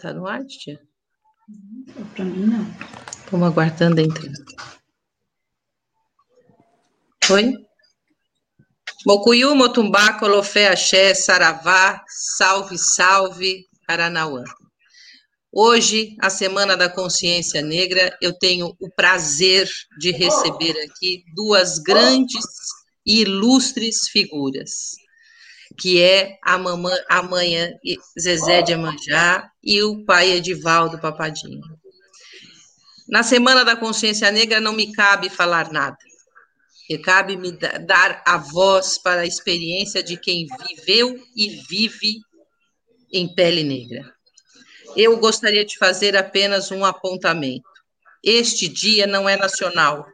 Tá no ar, tia? Para mim, não. Vamos aguardando entrando. Oi? Mocuyu, Motumbá, Colofé, Axé, Saravá, Salve, Salve, Paranauã. Hoje, a Semana da Consciência Negra, eu tenho o prazer de receber aqui duas grandes e ilustres figuras, que é a, mamã, a mãe Zezé de Amanjá e o pai Edivaldo Papadinho. Na Semana da Consciência Negra não me cabe falar nada que cabe me dar a voz para a experiência de quem viveu e vive em pele negra. Eu gostaria de fazer apenas um apontamento. Este dia não é nacional.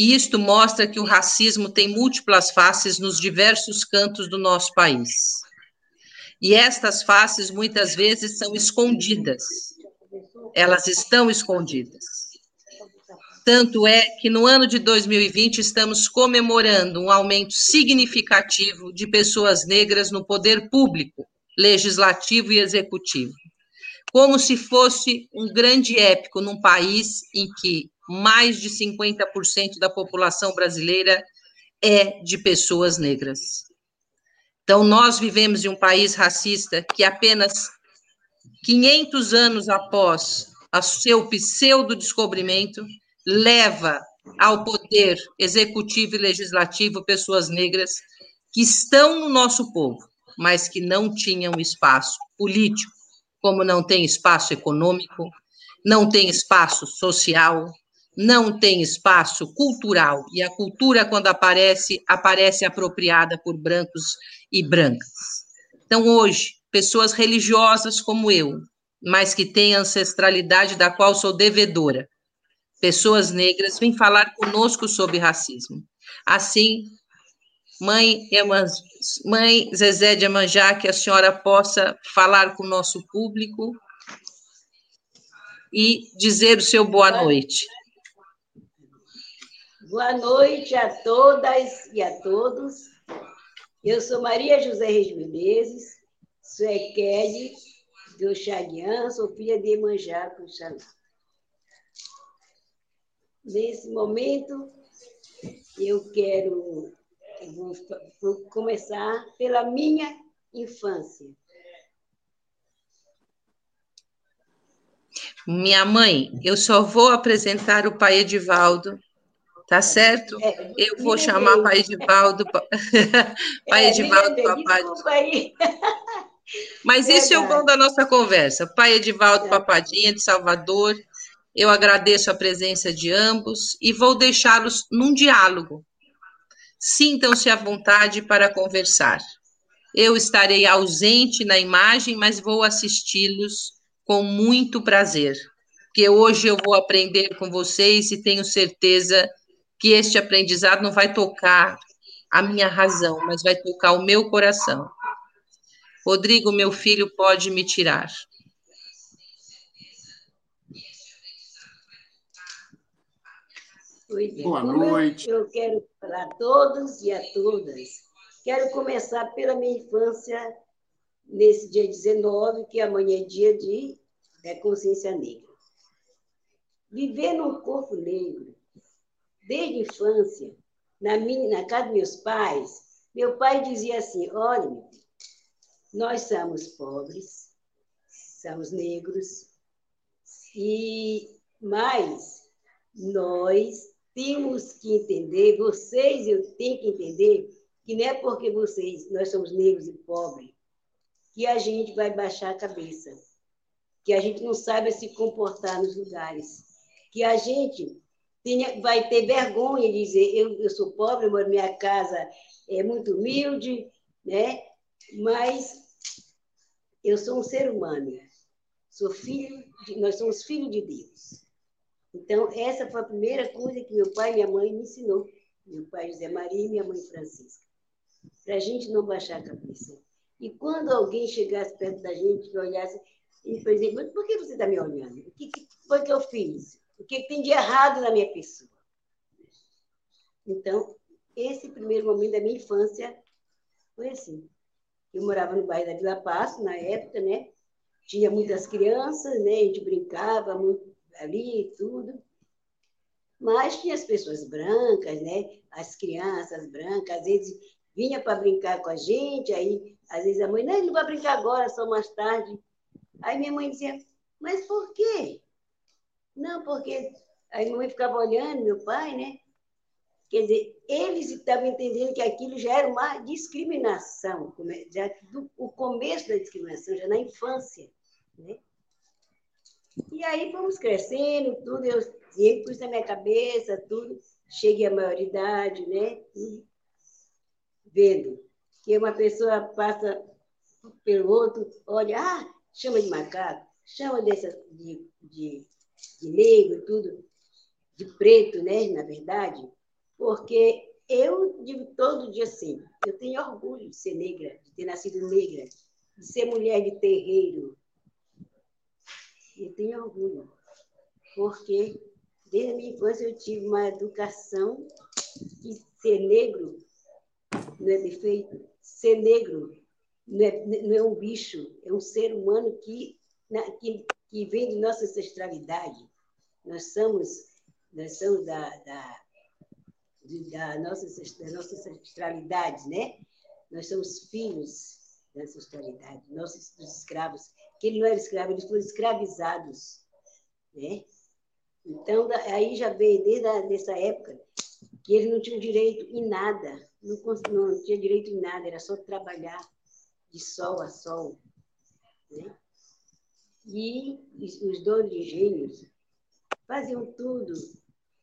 E isto mostra que o racismo tem múltiplas faces nos diversos cantos do nosso país. E estas faces muitas vezes são escondidas. Elas estão escondidas. Tanto é que no ano de 2020 estamos comemorando um aumento significativo de pessoas negras no poder público, legislativo e executivo. Como se fosse um grande épico num país em que mais de 50% da população brasileira é de pessoas negras. Então, nós vivemos em um país racista que apenas 500 anos após o seu pseudo-descobrimento, leva ao poder executivo e legislativo pessoas negras que estão no nosso povo, mas que não tinham espaço político, como não tem espaço econômico, não tem espaço social, não tem espaço cultural. E a cultura, quando aparece, aparece apropriada por brancos e brancas. Então, hoje, pessoas religiosas como eu, mas que têm ancestralidade da qual sou devedora, pessoas negras, vêm falar conosco sobre racismo. Assim, mãe, mãe Zezé de Amanjá, que a senhora possa falar com o nosso público e dizer o seu boa noite. Boa noite a todas e a todos. Eu sou Maria José Reis Menezes, sou Equede do Xaguian, sou filha de Emanjá com. Nesse momento, eu quero eu vou começar pela minha infância. Minha mãe, eu só vou apresentar o pai Edivaldo, tá certo? É, eu vou chamar o pai Edivaldo, pai é, Edivaldo, papai. Mas Verdade. isso é o bom da nossa conversa. Pai Edivaldo Papadinha, de Salvador, eu agradeço a presença de ambos e vou deixá-los num diálogo. Sintam-se à vontade para conversar. Eu estarei ausente na imagem, mas vou assisti-los com muito prazer, porque hoje eu vou aprender com vocês e tenho certeza que este aprendizado não vai tocar a minha razão, mas vai tocar o meu coração. Rodrigo, meu filho, pode me tirar. Boa noite. Eu, quero falar a todos e a todas. Quero começar pela minha infância, nesse dia 19, que amanhã é dia de é, consciência negra. Viver num corpo negro, desde a infância, na, minha, na casa dos meus pais, meu pai dizia assim: olha, nós somos pobres, somos negros, e mas nós temos que entender, vocês eu tenho que entender, que não é porque vocês, nós somos negros e pobres, que a gente vai baixar a cabeça, que a gente não sabe se comportar nos lugares, que a gente tenha, vai ter vergonha de dizer, eu, eu sou pobre, mas minha casa é muito humilde, né? mas eu sou um ser humano, sou filho de, nós somos filhos de Deus. Então, essa foi a primeira coisa que meu pai e minha mãe me ensinou. Meu pai José Maria e minha mãe Francisca. Para a gente não baixar a cabeça. E quando alguém chegasse perto da gente, que olhasse, e fazia, mas por que você está me olhando? O que, foi que eu fiz? O que tem de errado na minha pessoa? Então, esse primeiro momento da minha infância foi assim. Eu morava no bairro da Vila Passo, na época, né? tinha muitas crianças, né? A gente brincava muito ali e tudo. Mas tinha as pessoas brancas, né? As crianças brancas, às vezes vinha para brincar com a gente, aí às vezes a mãe, não, ele não vai brincar agora, só mais tarde. Aí minha mãe dizia, mas por quê? Não, porque aí minha mãe ficava olhando, meu pai, né? Quer dizer, eles estavam entendendo que aquilo já era uma discriminação, já do, o começo da discriminação, já na infância. Né? E aí fomos crescendo, tudo, eu sempre pus na minha cabeça, tudo. Cheguei à maioridade, né? vendo que uma pessoa passa pelo outro, olha, ah, chama de macaco, chama dessa, de, de, de negro, tudo, de preto, né? Na verdade porque eu digo todo dia assim, eu tenho orgulho de ser negra, de ter nascido negra, de ser mulher de terreiro. Eu tenho orgulho, porque desde a minha infância eu tive uma educação que ser negro não é defeito, ser negro não é, não é um bicho, é um ser humano que, que, que vem de nossa ancestralidade. Nós somos, nós somos da, da da nossa, das nossas ancestralidades, né? Nós somos filhos da ancestralidade, nossos escravos, que ele não era escravo, eles foram escravizados, né? Então, aí já veio desde a, essa época que eles não tinham direito em nada, não, não tinha direito em nada, era só trabalhar de sol a sol, né? E os donos de engenhos faziam tudo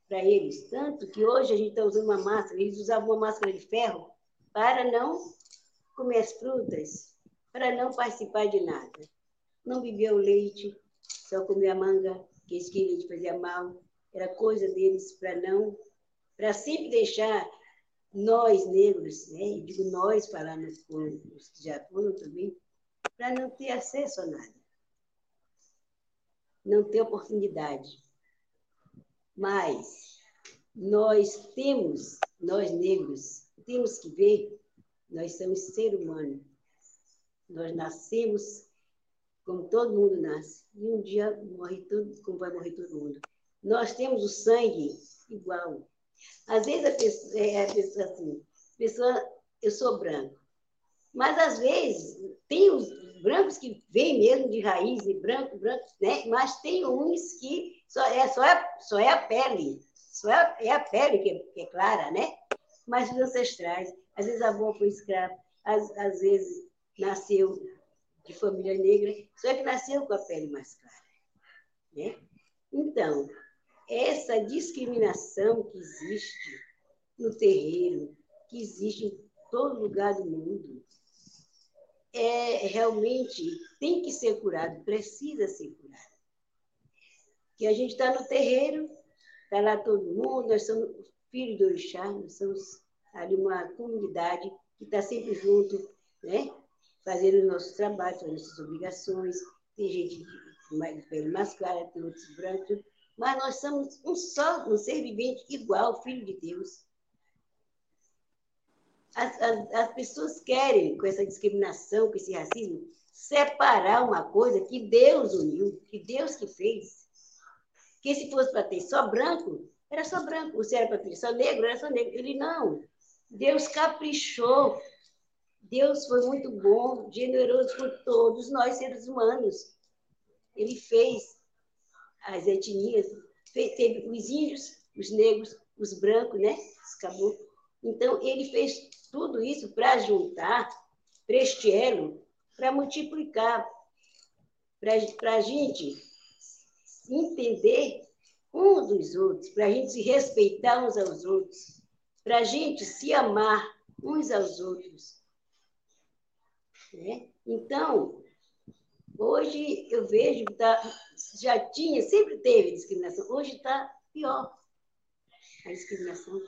para eles. Tanto que hoje a gente está usando uma máscara, eles usavam uma máscara de ferro para não comer as frutas, para não participar de nada. Não bebia o leite, só comia manga, que esse leite fazia mal. Era coisa deles para não, para sempre deixar nós negros, né? Digo nós, falando com os que já foram também, para não ter acesso a nada. Não ter oportunidade. Mas nós temos, nós negros, temos que ver, nós somos ser humano. Nós nascemos como todo mundo nasce. E um dia morre tudo, como vai morrer todo mundo. Nós temos o sangue igual. Às vezes a pessoa, é, a pessoa assim, a pessoa, eu sou branco. Mas às vezes tem brancos que vêm mesmo de raiz, e branco, branco, né? Mas tem uns que só é, só é, só é a pele, só é, é a pele que, que, é clara, né? Mas os ancestrais, às vezes a avó foi escrava, às, às vezes nasceu de família negra, só é que nasceu com a pele mais clara, né? Então, essa discriminação que existe no terreiro, que existe em todo lugar do mundo, é realmente tem que ser curado, precisa ser curado que a gente está no terreiro, está lá todo mundo, nós somos filhos do orixá, nós somos ali uma comunidade que está sempre junto, né? fazendo o nosso trabalho, fazendo nossas obrigações. Tem gente de pele mais clara, tem outros brancos, mas nós somos um só, um ser vivente igual, filho de Deus. As, as, as pessoas querem, com essa discriminação, com esse racismo, separar uma coisa que Deus uniu, que Deus que fez. Que se fosse para ter só branco, era só branco. Se era para ter só negro, era só negro. Ele não. Deus caprichou. Deus foi muito bom, generoso com todos nós, seres humanos. Ele fez as etnias, teve os índios, os negros, os brancos, né? Os caboclos. Então, ele fez tudo isso para juntar, para este elo, para multiplicar, para a gente entender um dos outros, para a gente se respeitar uns aos outros, para a gente se amar uns aos outros. Né? Então, hoje eu vejo que tá, já tinha, sempre teve discriminação, hoje está pior a discriminação.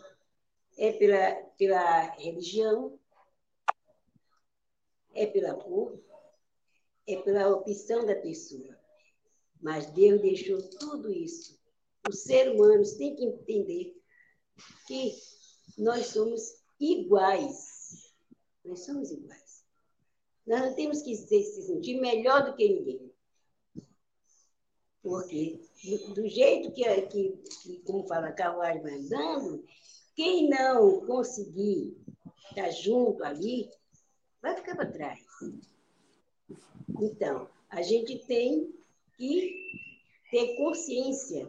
É pela, pela religião, é pela cor, é pela opção da pessoa. Mas Deus deixou tudo isso. Os seres humanos têm que entender que nós somos iguais. Nós somos iguais. Nós não temos que se sentir melhor do que ninguém. Porque do jeito que, que, que, como fala, a carruagem vai andando, quem não conseguir estar junto ali, vai ficar para trás. Então, a gente tem que ter consciência,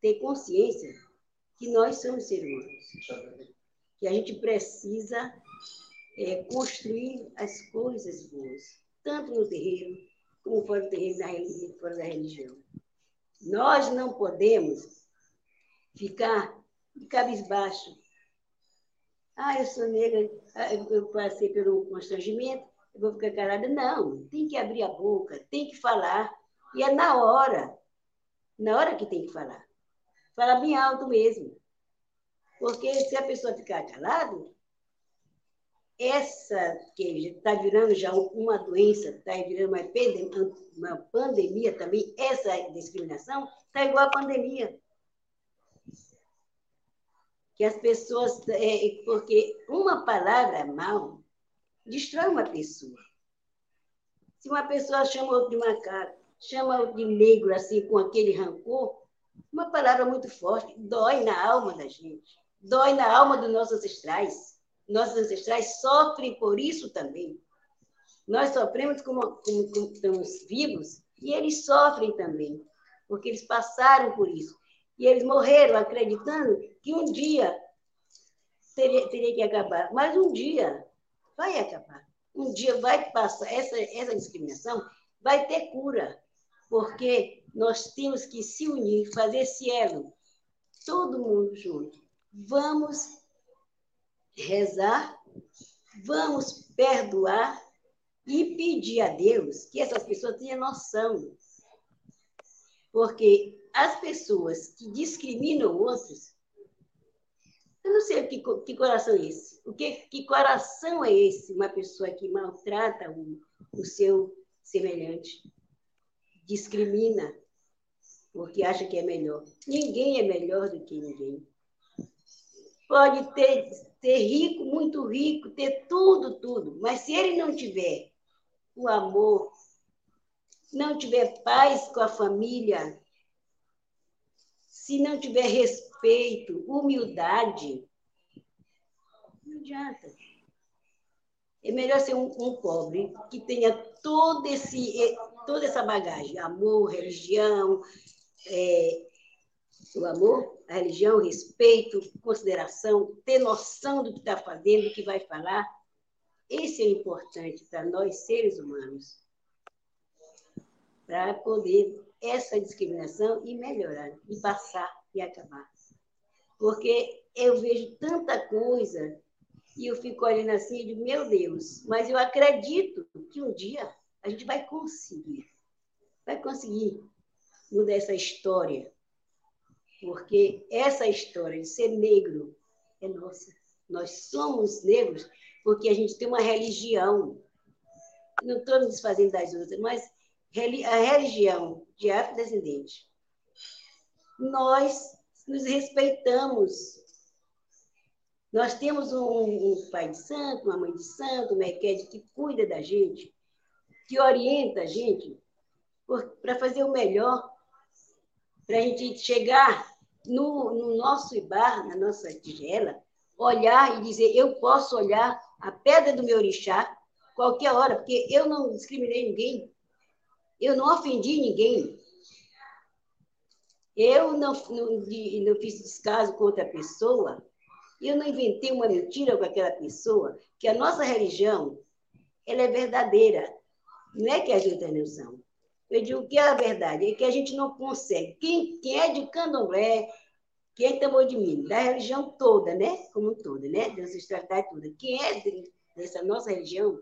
ter consciência que nós somos seres humanos, que a gente precisa é, construir as coisas boas, tanto no terreiro como fora do terreiro, da, fora da religião. Nós não podemos ficar de cabisbaixo. Ah, eu sou negra, ah, eu passei pelo constrangimento, eu vou ficar calada. Não, tem que abrir a boca, tem que falar. E é na hora, na hora que tem que falar. Falar bem alto mesmo. Porque se a pessoa ficar calada, essa que está virando já uma doença, está virando uma, uma pandemia também, essa discriminação está igual à pandemia. Que as pessoas. É, porque uma palavra mal destrói uma pessoa. Se uma pessoa chama outro de macaco, chama outro de negro, assim, com aquele rancor, uma palavra muito forte, dói na alma da gente, dói na alma dos nossos ancestrais nossos ancestrais sofrem por isso também. Nós sofremos como, como, como estamos vivos e eles sofrem também, porque eles passaram por isso. E eles morreram acreditando que um dia teria, teria que acabar. Mas um dia vai acabar. Um dia vai passar. Essa, essa discriminação vai ter cura, porque nós temos que se unir, fazer esse elo, todo mundo junto. Vamos rezar, vamos perdoar e pedir a Deus que essas pessoas tenham noção. Porque as pessoas que discriminam outros, eu não sei que, que coração é esse. O que, que coração é esse? Uma pessoa que maltrata o, o seu semelhante, discrimina, porque acha que é melhor. Ninguém é melhor do que ninguém. Pode ter ser rico, muito rico, ter tudo, tudo. Mas se ele não tiver o amor, não tiver paz com a família, se não tiver respeito, humildade, não adianta. É melhor ser um, um pobre que tenha todo esse, toda essa bagagem, amor, religião, é, o amor, a religião, respeito, consideração, ter noção do que está fazendo, do que vai falar. Esse é importante para nós, seres humanos, para poder essa discriminação e melhorar, e passar e acabar. Porque eu vejo tanta coisa e eu fico olhando assim e digo, meu Deus, mas eu acredito que um dia a gente vai conseguir, vai conseguir mudar essa história porque essa história de ser negro é nossa. Nós somos negros porque a gente tem uma religião. Não estou me desfazendo das outras, mas a religião de afrodescendente. Nós nos respeitamos. Nós temos um, um, pai de santo, uma mãe de santo, uma equede que cuida da gente, que orienta a gente para fazer o melhor, para a gente chegar no, no nosso Ibar, na nossa tigela, olhar e dizer: eu posso olhar a pedra do meu orixá qualquer hora, porque eu não discriminei ninguém, eu não ofendi ninguém, eu não, não, não fiz descaso com outra pessoa, eu não inventei uma mentira com aquela pessoa, que a nossa religião ela é verdadeira, não é que as outras não são. Eu digo que é a verdade, é que a gente não consegue. Quem, quem é de candomblé, quem é tambor de milho, da religião toda, né? Como toda, né? Da ancestralidade toda. Quem é de, dessa nossa religião,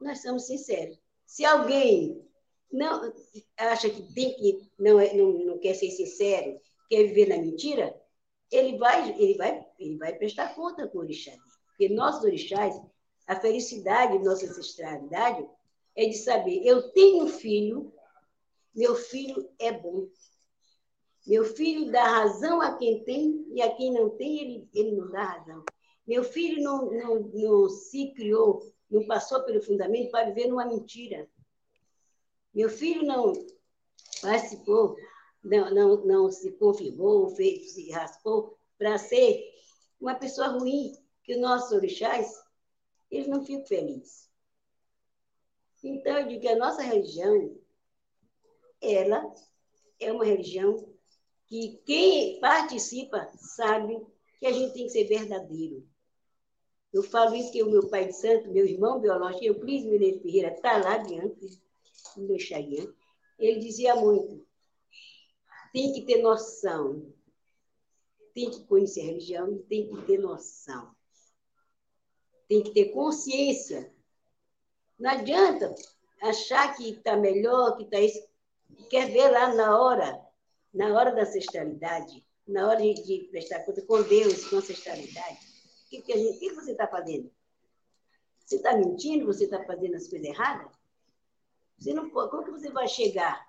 nós somos sinceros. Se alguém não acha que tem que não, é, não, não quer ser sincero, quer viver na mentira, ele vai ele vai ele vai prestar conta com o orixá. Porque nossos orixás, a felicidade de nossa ancestralidade é de saber, eu tenho um filho, meu filho é bom. Meu filho dá razão a quem tem e a quem não tem, ele, ele não dá razão. Meu filho não, não, não se criou, não passou pelo fundamento para viver numa mentira. Meu filho não participou, não, não, não se confirmou, fez, se raspou para ser uma pessoa ruim, que os nossos orixás, eles não ficam felizes. Então, eu digo que a nossa religião, ela é uma religião que quem participa sabe que a gente tem que ser verdadeiro. Eu falo isso que o meu pai de santo, meu irmão biológico, Euclides Mineiro Ferreira, está lá diante, ele dizia muito, tem que ter noção, tem que conhecer a religião tem que ter noção. Tem que ter consciência. Não adianta achar que está melhor, que está isso. Quer ver lá na hora, na hora da ancestralidade, na hora de, prestar conta com Deus, com ancestralidade que, que, a gente, que você está fazendo? Você está mentindo? Você está fazendo as coisas erradas? Você não, como que você vai chegar,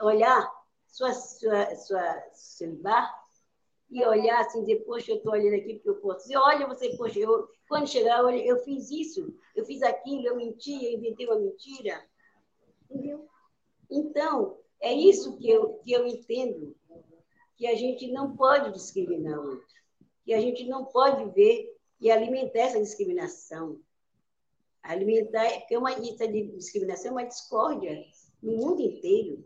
olhar sua, sua, sua, seu bar e olhar assim, dizer, poxa, eu estou olhando aqui porque eu posso. Você olha, você, poxa, eu, quando chegar, olha, eu fiz isso, eu fiz aquilo, eu menti, eu inventei uma mentira. Entendeu? Então, é isso que eu, que eu entendo, que a gente não pode discriminar o outro, que a gente não pode ver e alimentar essa discriminação. Alimentar, porque uma essa discriminação é uma discórdia no mundo inteiro.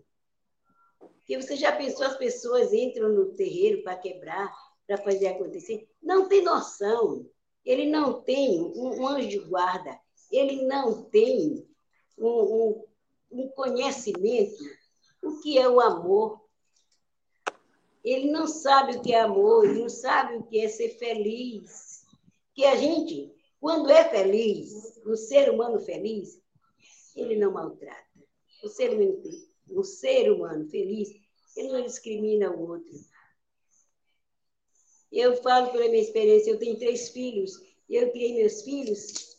Porque você já pensou, as pessoas entram no terreiro para quebrar, para fazer acontecer? Não tem noção. Ele não tem um, um anjo de guarda. Ele não tem um, um, um conhecimento o que é o amor. Ele não sabe o que é amor, ele não sabe o que é ser feliz que a gente, quando é feliz, um ser humano feliz, ele não maltrata. O ser humano, um ser humano feliz, ele não discrimina o outro. Eu falo pela minha experiência, eu tenho três filhos, e eu criei meus filhos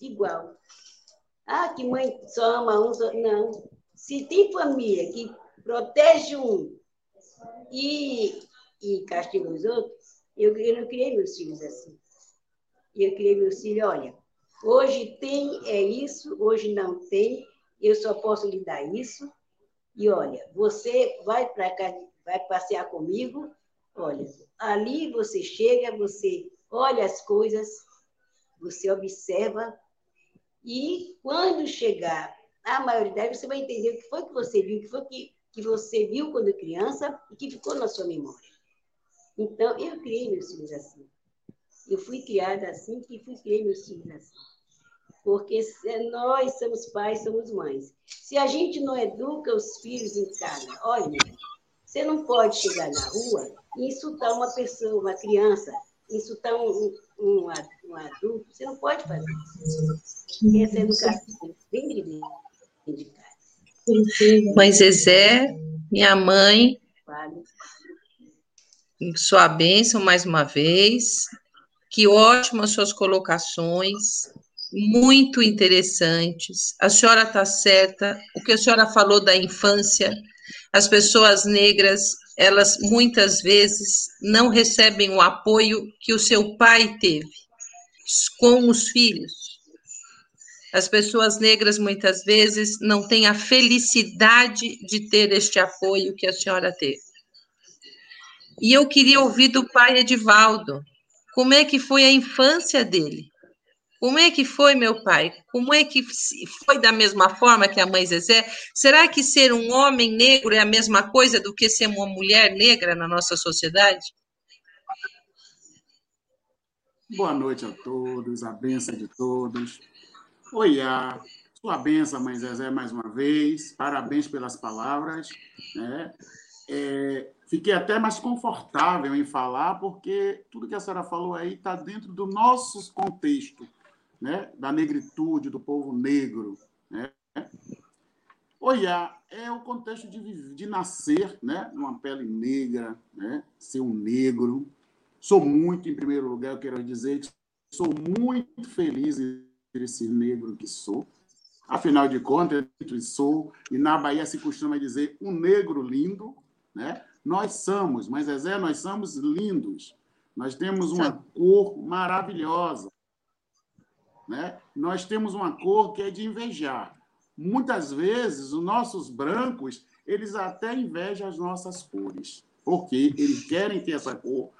igual. Ah, que mãe só ama um, só... não. Se tem família que protege um e, e castiga os outros, eu, eu não criei meus filhos assim. E eu criei meu filho, olha, hoje tem é isso, hoje não tem, eu só posso lhe dar isso. E olha, você vai para cá, vai passear comigo, olha, ali você chega, você olha as coisas, você observa, e quando chegar a maioridade, você vai entender o que foi que você viu, o que foi que, que você viu quando criança e que ficou na sua memória. Então, eu criei meus filhos assim. Eu fui criada assim que fui criei meus filhos assim. Porque nós somos pais, somos mães. Se a gente não educa os filhos em casa, olha, você não pode chegar na rua e insultar uma pessoa, uma criança, insultar um, um, um adulto, você não pode fazer isso. Essa educação bem de Mãe Zezé, minha mãe, sua bênção mais uma vez. Que ótimas suas colocações, muito interessantes. A senhora está certa. O que a senhora falou da infância, as pessoas negras, elas muitas vezes não recebem o apoio que o seu pai teve com os filhos. As pessoas negras muitas vezes não têm a felicidade de ter este apoio que a senhora teve. E eu queria ouvir do pai Edivaldo, como é que foi a infância dele? Como é que foi, meu pai? Como é que foi da mesma forma que a mãe Zezé? Será que ser um homem negro é a mesma coisa do que ser uma mulher negra na nossa sociedade? Boa noite a todos, a benção de todos. Oiá, sua benção, mãe Zezé, mais uma vez. Parabéns pelas palavras. Né? É, fiquei até mais confortável em falar, porque tudo que a senhora falou aí está dentro do nosso contexto, né? da negritude, do povo negro. Né? Olhar é o contexto de, de nascer né? numa pele negra, né? ser um negro. Sou muito, em primeiro lugar, eu quero dizer que sou muito feliz em ser esse negro que sou. Afinal de contas, eu sou, e na Bahia se costuma dizer um negro lindo, né? Nós somos, mas Zezé, nós somos lindos. Nós temos uma cor maravilhosa. Né? Nós temos uma cor que é de invejar. muitas vezes os nossos brancos, eles até invejam as nossas cores, porque eles querem ter essa cor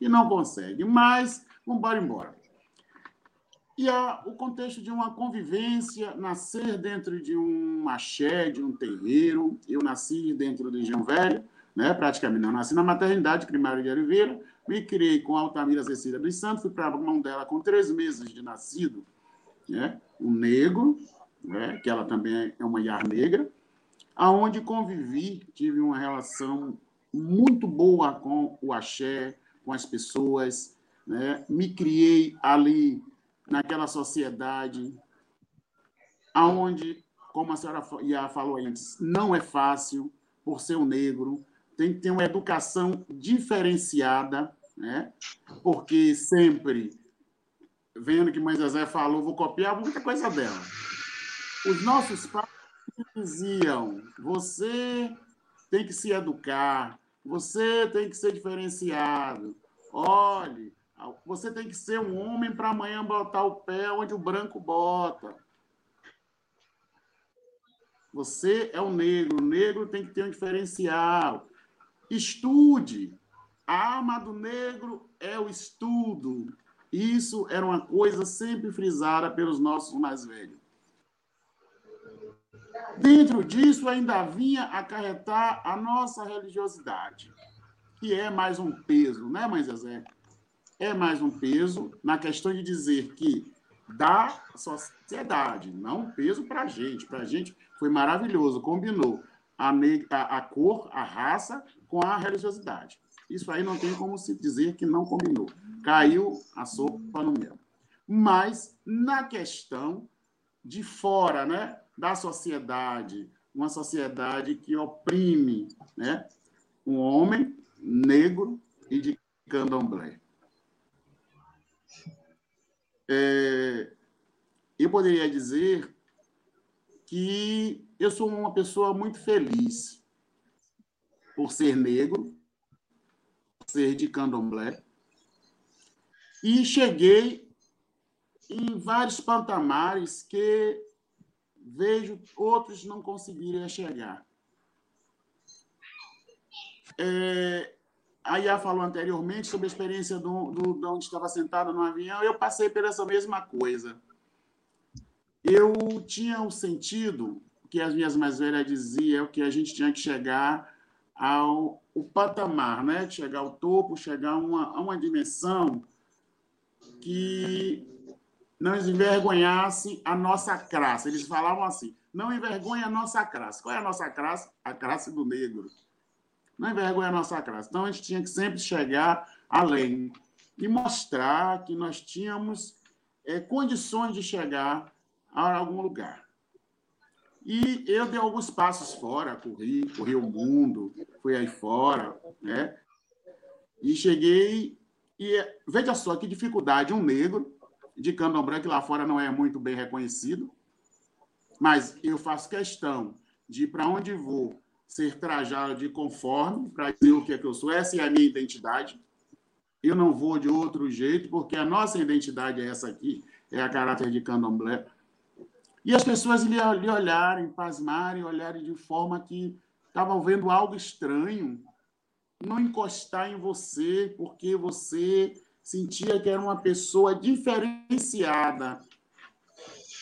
e não conseguem. Mas, vamos embora. E a, o contexto de uma convivência, nascer dentro de um axé, de um terreiro. Eu nasci dentro do Engenho Velho, né? praticamente não. Nasci na maternidade primária de Oliveira, me criei com Altamira Cecília dos Santos, fui para a mão dela com três meses de nascido, né? um negro, né? que ela também é uma iar negra, aonde convivi, tive uma relação muito boa com o axé, com as pessoas, né? me criei ali naquela sociedade aonde, como a senhora já falou antes, não é fácil por ser um negro, tem que ter uma educação diferenciada, né? porque sempre, vendo que mãe Zezé falou, vou copiar muita coisa dela. Os nossos pais diziam, você tem que se educar, você tem que ser diferenciado. Olhe, você tem que ser um homem para amanhã botar o pé onde o branco bota. Você é o negro, o negro tem que ter um diferencial. Estude. A arma do negro é o estudo. Isso era uma coisa sempre frisada pelos nossos mais velhos. Dentro disso, ainda vinha acarretar a nossa religiosidade, que é mais um peso, né, mãe Zezé? é mais um peso na questão de dizer que da sociedade, não um peso para a gente. Para a gente foi maravilhoso, combinou a, a, a, cor, a raça com a religiosidade. Isso aí não tem como se dizer que não combinou. Caiu a sopa no mel. Mas na questão de fora, né, da sociedade, uma sociedade que oprime, né, um homem negro e de candomblé. É, eu poderia dizer que eu sou uma pessoa muito feliz por ser negro, por ser de candomblé, e cheguei em vários patamares que vejo outros não conseguirem chegar. É, a Ia falou anteriormente sobre a experiência do, do, de onde estava sentado no avião. Eu passei por essa mesma coisa. Eu tinha um sentido que as minhas mais velhas diziam que a gente tinha que chegar ao o patamar, né? chegar ao topo, chegar a uma, a uma dimensão que não envergonhasse a nossa classe. Eles falavam assim: não envergonha a nossa classe. Qual é a nossa classe? A classe do negro não envergonha a nossa classe. Então, a gente tinha que sempre chegar além e mostrar que nós tínhamos é, condições de chegar a algum lugar. E eu dei alguns passos fora, corri, corri o mundo, fui aí fora, né? E cheguei e veja só que dificuldade um negro de candomblé que lá fora não é muito bem reconhecido, mas eu faço questão de para onde vou ser trajado de conforme para dizer o que é que eu sou. Essa é a minha identidade. Eu não vou de outro jeito, porque a nossa identidade é essa aqui, é a caráter de candomblé. E as pessoas lhe, lhe olharem, pasmarem, olharem de forma que estavam vendo algo estranho, não encostar em você, porque você sentia que era uma pessoa diferenciada.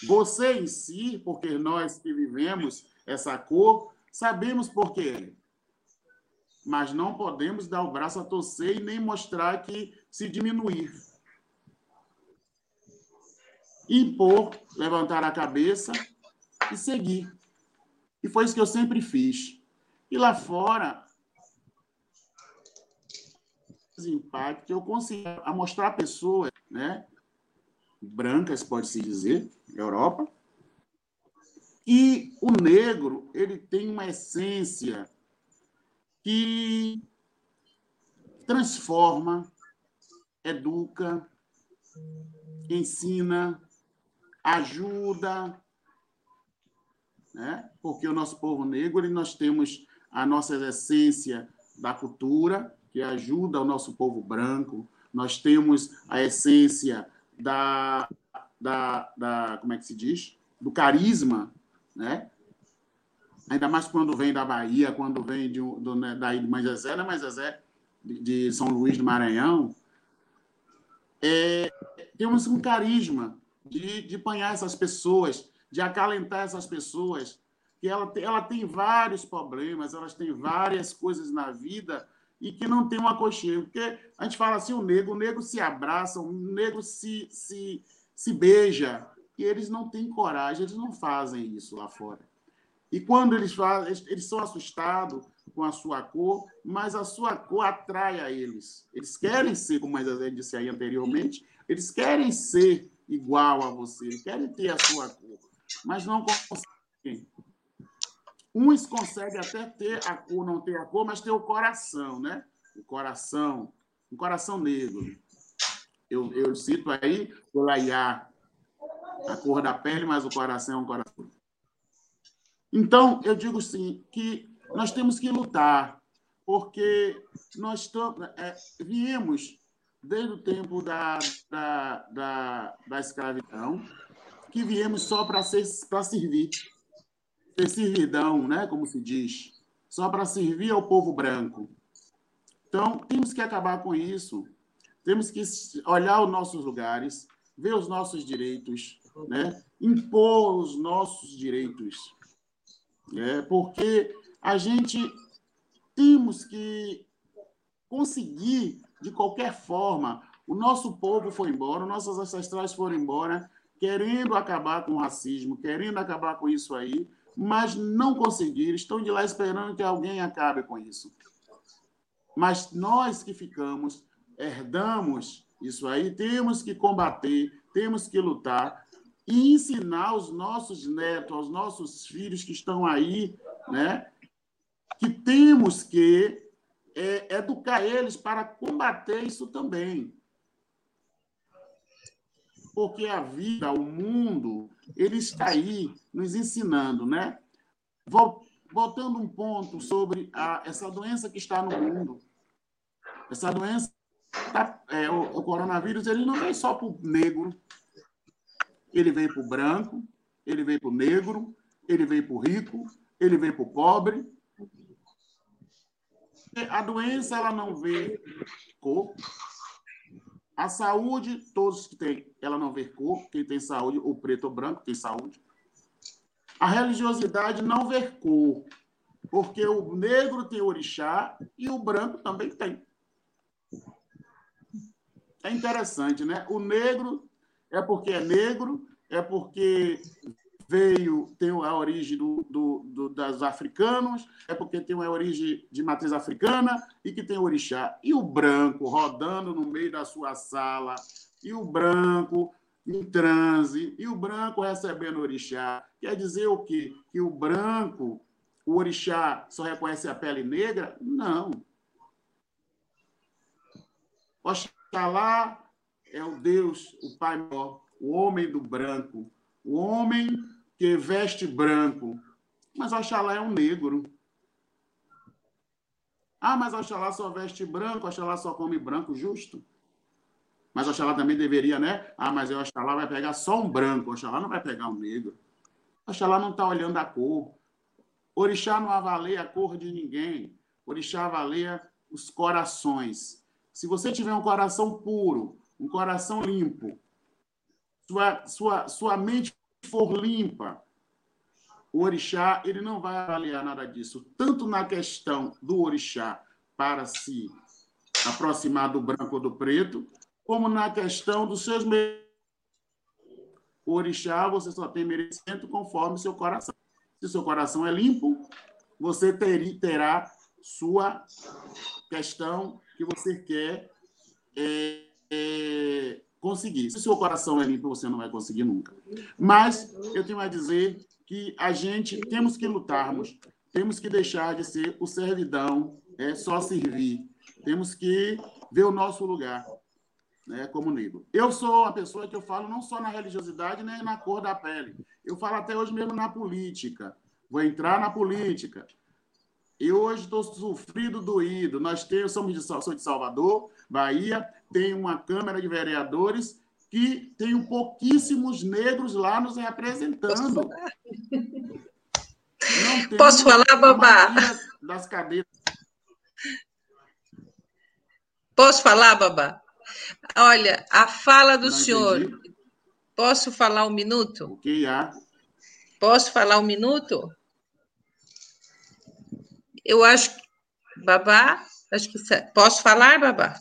Você em si, porque nós que vivemos essa cor, Sabemos por quê. Mas não podemos dar o braço a torcer e nem mostrar que se diminuir. Impor, levantar a cabeça e seguir. E foi isso que eu sempre fiz. E lá fora, impacto, eu consegui mostrar pessoas, né, brancas, pode-se dizer, Europa, e o negro, ele tem uma essência que transforma, educa, ensina, ajuda, né? Porque o nosso povo negro, nós temos a nossa essência da cultura, que ajuda o nosso povo branco, nós temos a essência da, da, da como é que se diz? Do carisma né? Ainda mais quando vem da Bahia, quando vem de, do, né, daí de Mãe Zezé, né? Mãe Zezé de, de São Luís do Maranhão. É, temos um carisma de, de essas pessoas, de acalentar essas pessoas, que ela, ela tem vários problemas, elas têm várias coisas na vida e que não tem um aconchego. Porque a gente fala assim, o negro, o negro se abraça, o negro se, se, se beija, e eles não têm coragem, eles não fazem isso lá fora. E quando eles fazem, eles são assustados com a sua cor, mas a sua cor atrai a eles. Eles querem ser, como a Zé disse aí anteriormente, eles querem ser igual a você, querem ter a sua cor, mas não conseguem. Uns conseguem até ter a cor, não ter a cor, mas ter o coração, né? O coração, um coração negro. Eu, eu cito aí o Laiá, a cor da pele, mas o coração é um coração. Então, eu digo sim que nós temos que lutar, porque nós é, viemos desde o tempo da, da, da, da escravidão, que viemos só para servir. Ser servidão, né, como se diz, só para servir ao povo branco. Então, temos que acabar com isso. Temos que olhar os nossos lugares, ver os nossos direitos, né? impor os nossos direitos. É, porque a gente temos que conseguir, de qualquer forma, o nosso povo foi embora, nossos ancestrais foram embora, querendo acabar com o racismo, querendo acabar com isso aí, mas não conseguiram, estão de lá esperando que alguém acabe com isso. Mas nós que ficamos, herdamos isso aí, temos que combater, temos que lutar e ensinar aos nossos netos, aos nossos filhos que estão aí, né, que temos que é, educar eles para combater isso também. Porque a vida, o mundo, ele está aí nos ensinando, né? Voltando um ponto sobre a, essa doença que está no mundo. Essa doença, tá, é, o, o coronavírus, ele não vem só para o negro, ele vem para o branco, ele vem para o negro, ele vem para o rico, ele vem para o pobre. A doença ela não vê cor. A saúde, todos que têm, ela não vê cor. Quem tem saúde, o preto ou branco tem saúde. A religiosidade não vê cor, porque o negro tem orixá e o branco também tem. É interessante, né? O negro é porque é negro, é porque veio, tem a origem do, do, do, das africanos, é porque tem uma origem de matriz africana e que tem orixá. E o branco rodando no meio da sua sala, e o branco em transe, e o branco recebendo orixá. Quer dizer o quê? Que o branco, o orixá, só reconhece a pele negra? Não. Oxalá é o Deus, o Pai maior, o homem do branco, o homem que veste branco. Mas Oxalá é um negro. Ah, mas Oxalá só veste branco, Oxalá só come branco, justo. Mas Oxalá também deveria, né? Ah, mas Oxalá vai pegar só um branco, Oxalá não vai pegar um negro. Oxalá não está olhando a cor. Orixá não avalia a cor de ninguém. Orixá avalia os corações. Se você tiver um coração puro, um coração limpo, sua, sua, sua mente for limpa, o orixá ele não vai avaliar nada disso, tanto na questão do orixá para se aproximar do branco ou do preto, como na questão dos seus o orixá você só tem merecimento conforme seu coração. Se seu coração é limpo, você ter, terá sua questão que você quer é, é, conseguir. Se o seu coração é limpo, você não vai conseguir nunca. Mas eu tenho a dizer que a gente temos que lutarmos, temos que deixar de ser o servidão, é só servir. Temos que ver o nosso lugar, né, como negro. Eu sou uma pessoa que eu falo não só na religiosidade nem na cor da pele. Eu falo até hoje mesmo na política. Vou entrar na política. E hoje estou sofrido, doído. Nós temos, somos de, sou de Salvador, Bahia, tem uma Câmara de Vereadores que tenho pouquíssimos negros lá nos representando. Posso falar, babá? Das. Posso falar, babá? Olha, a fala do Não senhor. Entendi. Posso falar um minuto? O que há? Posso falar um minuto? Eu acho, babá, acho que posso falar, babá?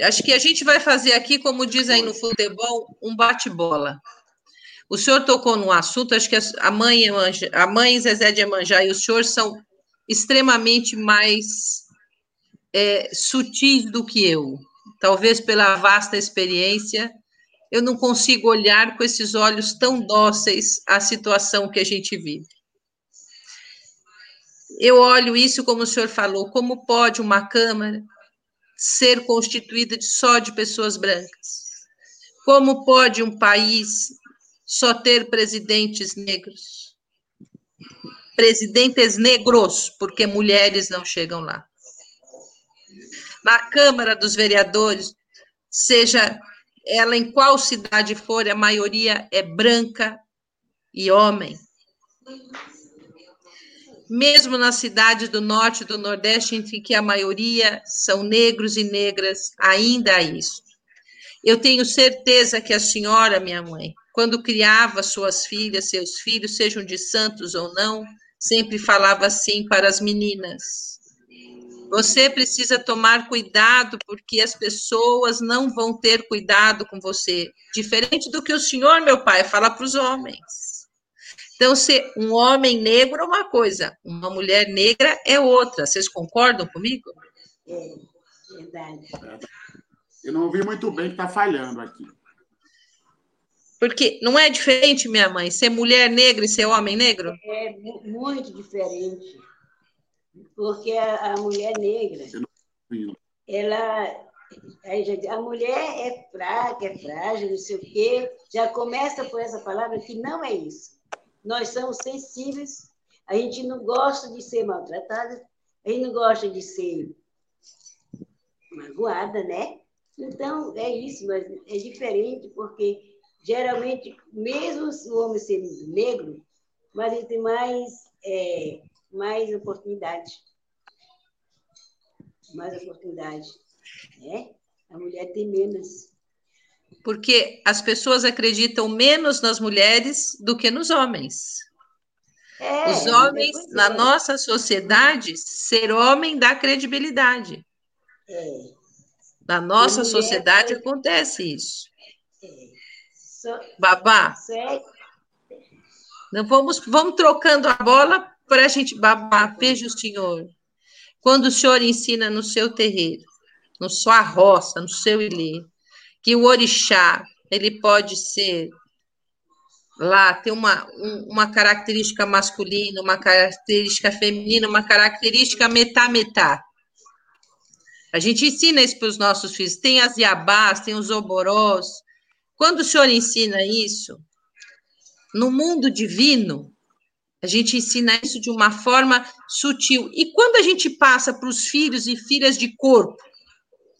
Acho que a gente vai fazer aqui, como diz aí no futebol, um bate-bola. O senhor tocou num assunto, acho que a mãe, a mãe Zezé de Emanjá e o senhor são extremamente mais é, sutis do que eu. Talvez pela vasta experiência, eu não consigo olhar com esses olhos tão dóceis a situação que a gente vive. Eu olho isso, como o senhor falou, como pode uma Câmara ser constituída de só de pessoas brancas? Como pode um país só ter presidentes negros? Presidentes negros, porque mulheres não chegam lá. Na Câmara dos Vereadores, seja ela em qual cidade for, a maioria é branca e homem mesmo nas cidades do norte e do nordeste, em que a maioria são negros e negras, ainda há isso. Eu tenho certeza que a senhora, minha mãe, quando criava suas filhas, seus filhos, sejam de santos ou não, sempre falava assim para as meninas. Você precisa tomar cuidado, porque as pessoas não vão ter cuidado com você. Diferente do que o senhor, meu pai, fala para os homens. Então, ser um homem negro é uma coisa, uma mulher negra é outra. Vocês concordam comigo? É, verdade. Eu não ouvi muito bem que está falhando aqui. Porque não é diferente, minha mãe, ser mulher negra e ser homem negro? É muito diferente. Porque a, a mulher negra, ela a mulher é fraca, é frágil, não sei o quê, já começa por essa palavra que não é isso nós somos sensíveis, a gente não gosta de ser maltratada, a gente não gosta de ser magoada, né? Então, é isso, mas é diferente, porque geralmente, mesmo o homem sendo negro, mas ele tem mais, é, mais oportunidade. Mais oportunidade, né? A mulher tem menos porque as pessoas acreditam menos nas mulheres do que nos homens. É, Os homens, é. na nossa sociedade, ser homem dá credibilidade. É. Na nossa sociedade acontece isso. É. So, babá. Não vamos, vamos trocando a bola para a gente babá. Veja o senhor. Quando o senhor ensina no seu terreiro, na sua roça, no seu ilê, que o orixá ele pode ser lá ter uma, uma característica masculina, uma característica feminina, uma característica metá-metá. A gente ensina isso para os nossos filhos. Tem as iabás, tem os oborós. Quando o senhor ensina isso, no mundo divino, a gente ensina isso de uma forma sutil. E quando a gente passa para os filhos e filhas de corpo,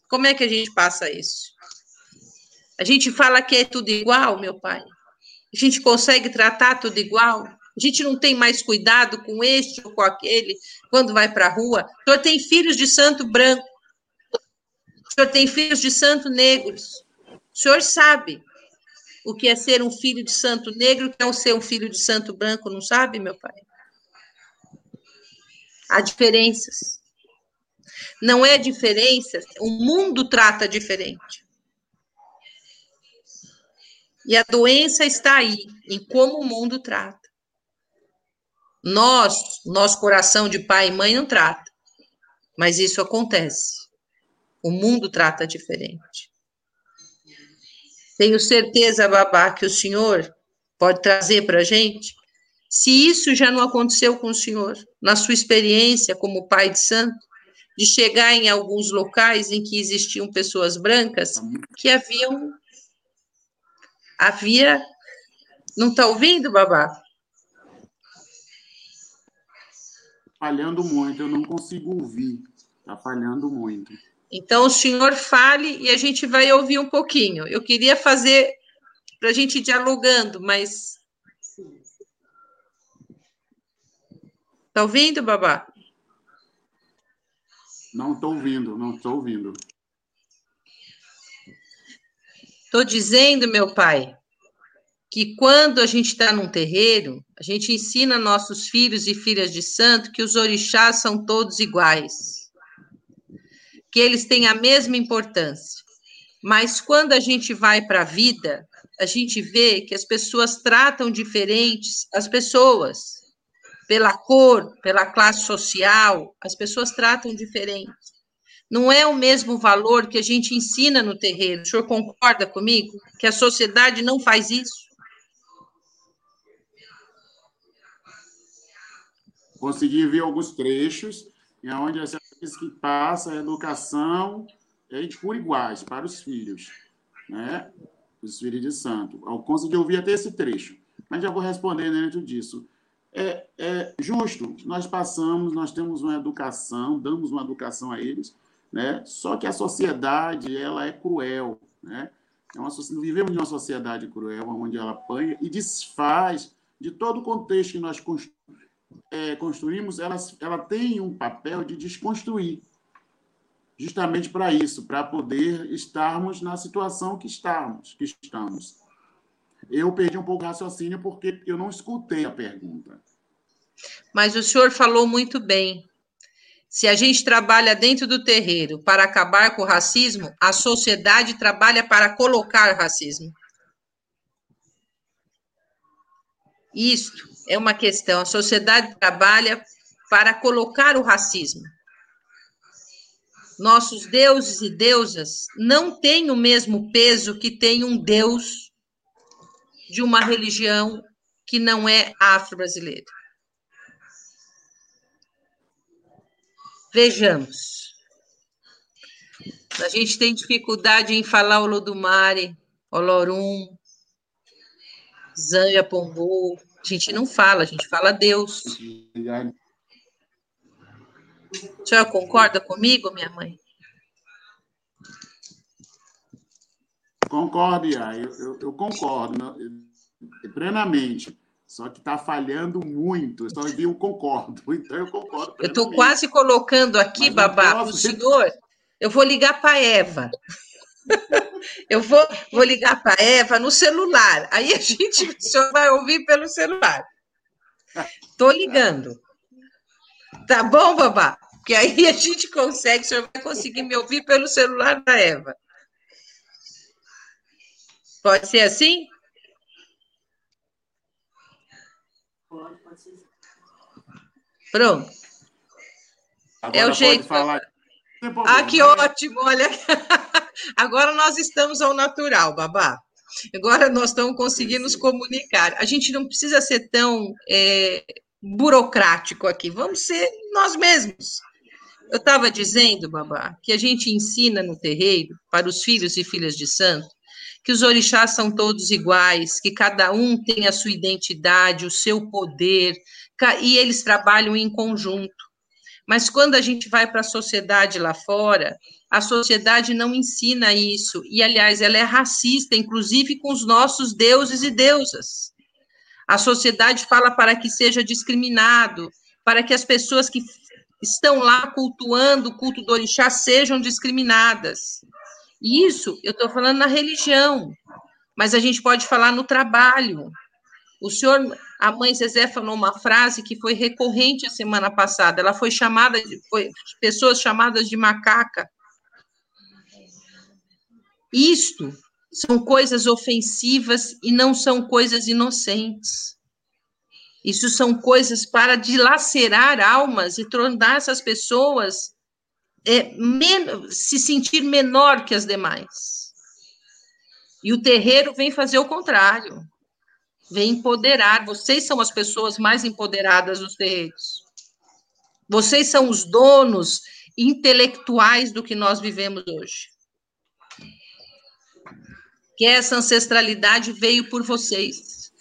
como é que a gente passa isso? A gente fala que é tudo igual, meu pai. A gente consegue tratar tudo igual. A gente não tem mais cuidado com este ou com aquele quando vai para a rua. O senhor tem filhos de santo branco. O senhor tem filhos de santo negros. O senhor sabe o que é ser um filho de santo negro, que é ser um filho de santo branco, não sabe, meu pai? Há diferenças. Não é diferença, o mundo trata diferente. E a doença está aí, em como o mundo trata. Nós, nosso coração de pai e mãe não trata, mas isso acontece. O mundo trata diferente. Tenho certeza, babá, que o senhor pode trazer para a gente. Se isso já não aconteceu com o senhor, na sua experiência como pai de santo, de chegar em alguns locais em que existiam pessoas brancas que haviam havia. Não está ouvindo, babá? Falhando muito, eu não consigo ouvir. Está falhando muito. Então, o senhor fale e a gente vai ouvir um pouquinho. Eu queria fazer para a gente ir dialogando, mas. Está ouvindo, babá? Não estou ouvindo, não estou ouvindo. Estou dizendo, meu pai, que quando a gente está num terreiro, a gente ensina nossos filhos e filhas de santo que os orixás são todos iguais, que eles têm a mesma importância. Mas quando a gente vai para a vida, a gente vê que as pessoas tratam diferentes as pessoas, pela cor, pela classe social, as pessoas tratam diferente. Não é o mesmo valor que a gente ensina no terreiro. O senhor concorda comigo? Que a sociedade não faz isso? Consegui ver alguns trechos onde essa diz que passa a educação é por iguais para os filhos, né? Os filhos de santo. Eu consegui ouvir até esse trecho, mas já vou responder dentro disso. É, é justo, nós passamos, nós temos uma educação, damos uma educação a eles, né? Só que a sociedade ela é cruel, né? É uma, vivemos em uma sociedade cruel, onde ela apanha e desfaz de todo o contexto que nós é, construímos. Ela, ela tem um papel de desconstruir, justamente para isso, para poder estarmos na situação que estamos, que estamos. Eu perdi um pouco o raciocínio porque eu não escutei a pergunta. Mas o senhor falou muito bem. Se a gente trabalha dentro do terreiro para acabar com o racismo, a sociedade trabalha para colocar racismo. Isto é uma questão. A sociedade trabalha para colocar o racismo. Nossos deuses e deusas não têm o mesmo peso que tem um deus de uma religião que não é afro-brasileira. Vejamos. A gente tem dificuldade em falar o Lodumare, Olorum, Zanja Pombo. A gente não fala, a gente fala Deus. A senhora concorda comigo, minha mãe? Concordo, Ia. Eu, eu, eu concordo plenamente. Só que está falhando muito. Só vi um concordo. Então eu concordo. Eu estou quase colocando aqui, Mas babá, o senhor. Eu vou ligar para a Eva. Eu vou, vou ligar para a Eva no celular. Aí a gente, o senhor vai ouvir pelo celular. Estou ligando. Tá bom, babá? Porque aí a gente consegue, o senhor vai conseguir me ouvir pelo celular da Eva. Pode ser assim? Pronto. Agora é o jeito. Falar... Ah, que ótimo! Olha, agora nós estamos ao natural, babá. Agora nós estamos conseguindo nos comunicar. A gente não precisa ser tão é, burocrático aqui. Vamos ser nós mesmos. Eu estava dizendo, babá, que a gente ensina no terreiro para os filhos e filhas de santo que os orixás são todos iguais, que cada um tem a sua identidade, o seu poder, e eles trabalham em conjunto. Mas quando a gente vai para a sociedade lá fora, a sociedade não ensina isso, e aliás, ela é racista, inclusive com os nossos deuses e deusas. A sociedade fala para que seja discriminado, para que as pessoas que estão lá cultuando o culto do orixá sejam discriminadas. Isso eu estou falando na religião, mas a gente pode falar no trabalho. O senhor, a mãe Zezé falou uma frase que foi recorrente a semana passada. Ela foi chamada, de, foi pessoas chamadas de macaca. Isto são coisas ofensivas e não são coisas inocentes. Isso são coisas para dilacerar almas e tornar essas pessoas é, se sentir menor que as demais. E o terreiro vem fazer o contrário, vem empoderar. Vocês são as pessoas mais empoderadas dos terreiros. Vocês são os donos intelectuais do que nós vivemos hoje. Que essa ancestralidade veio por vocês.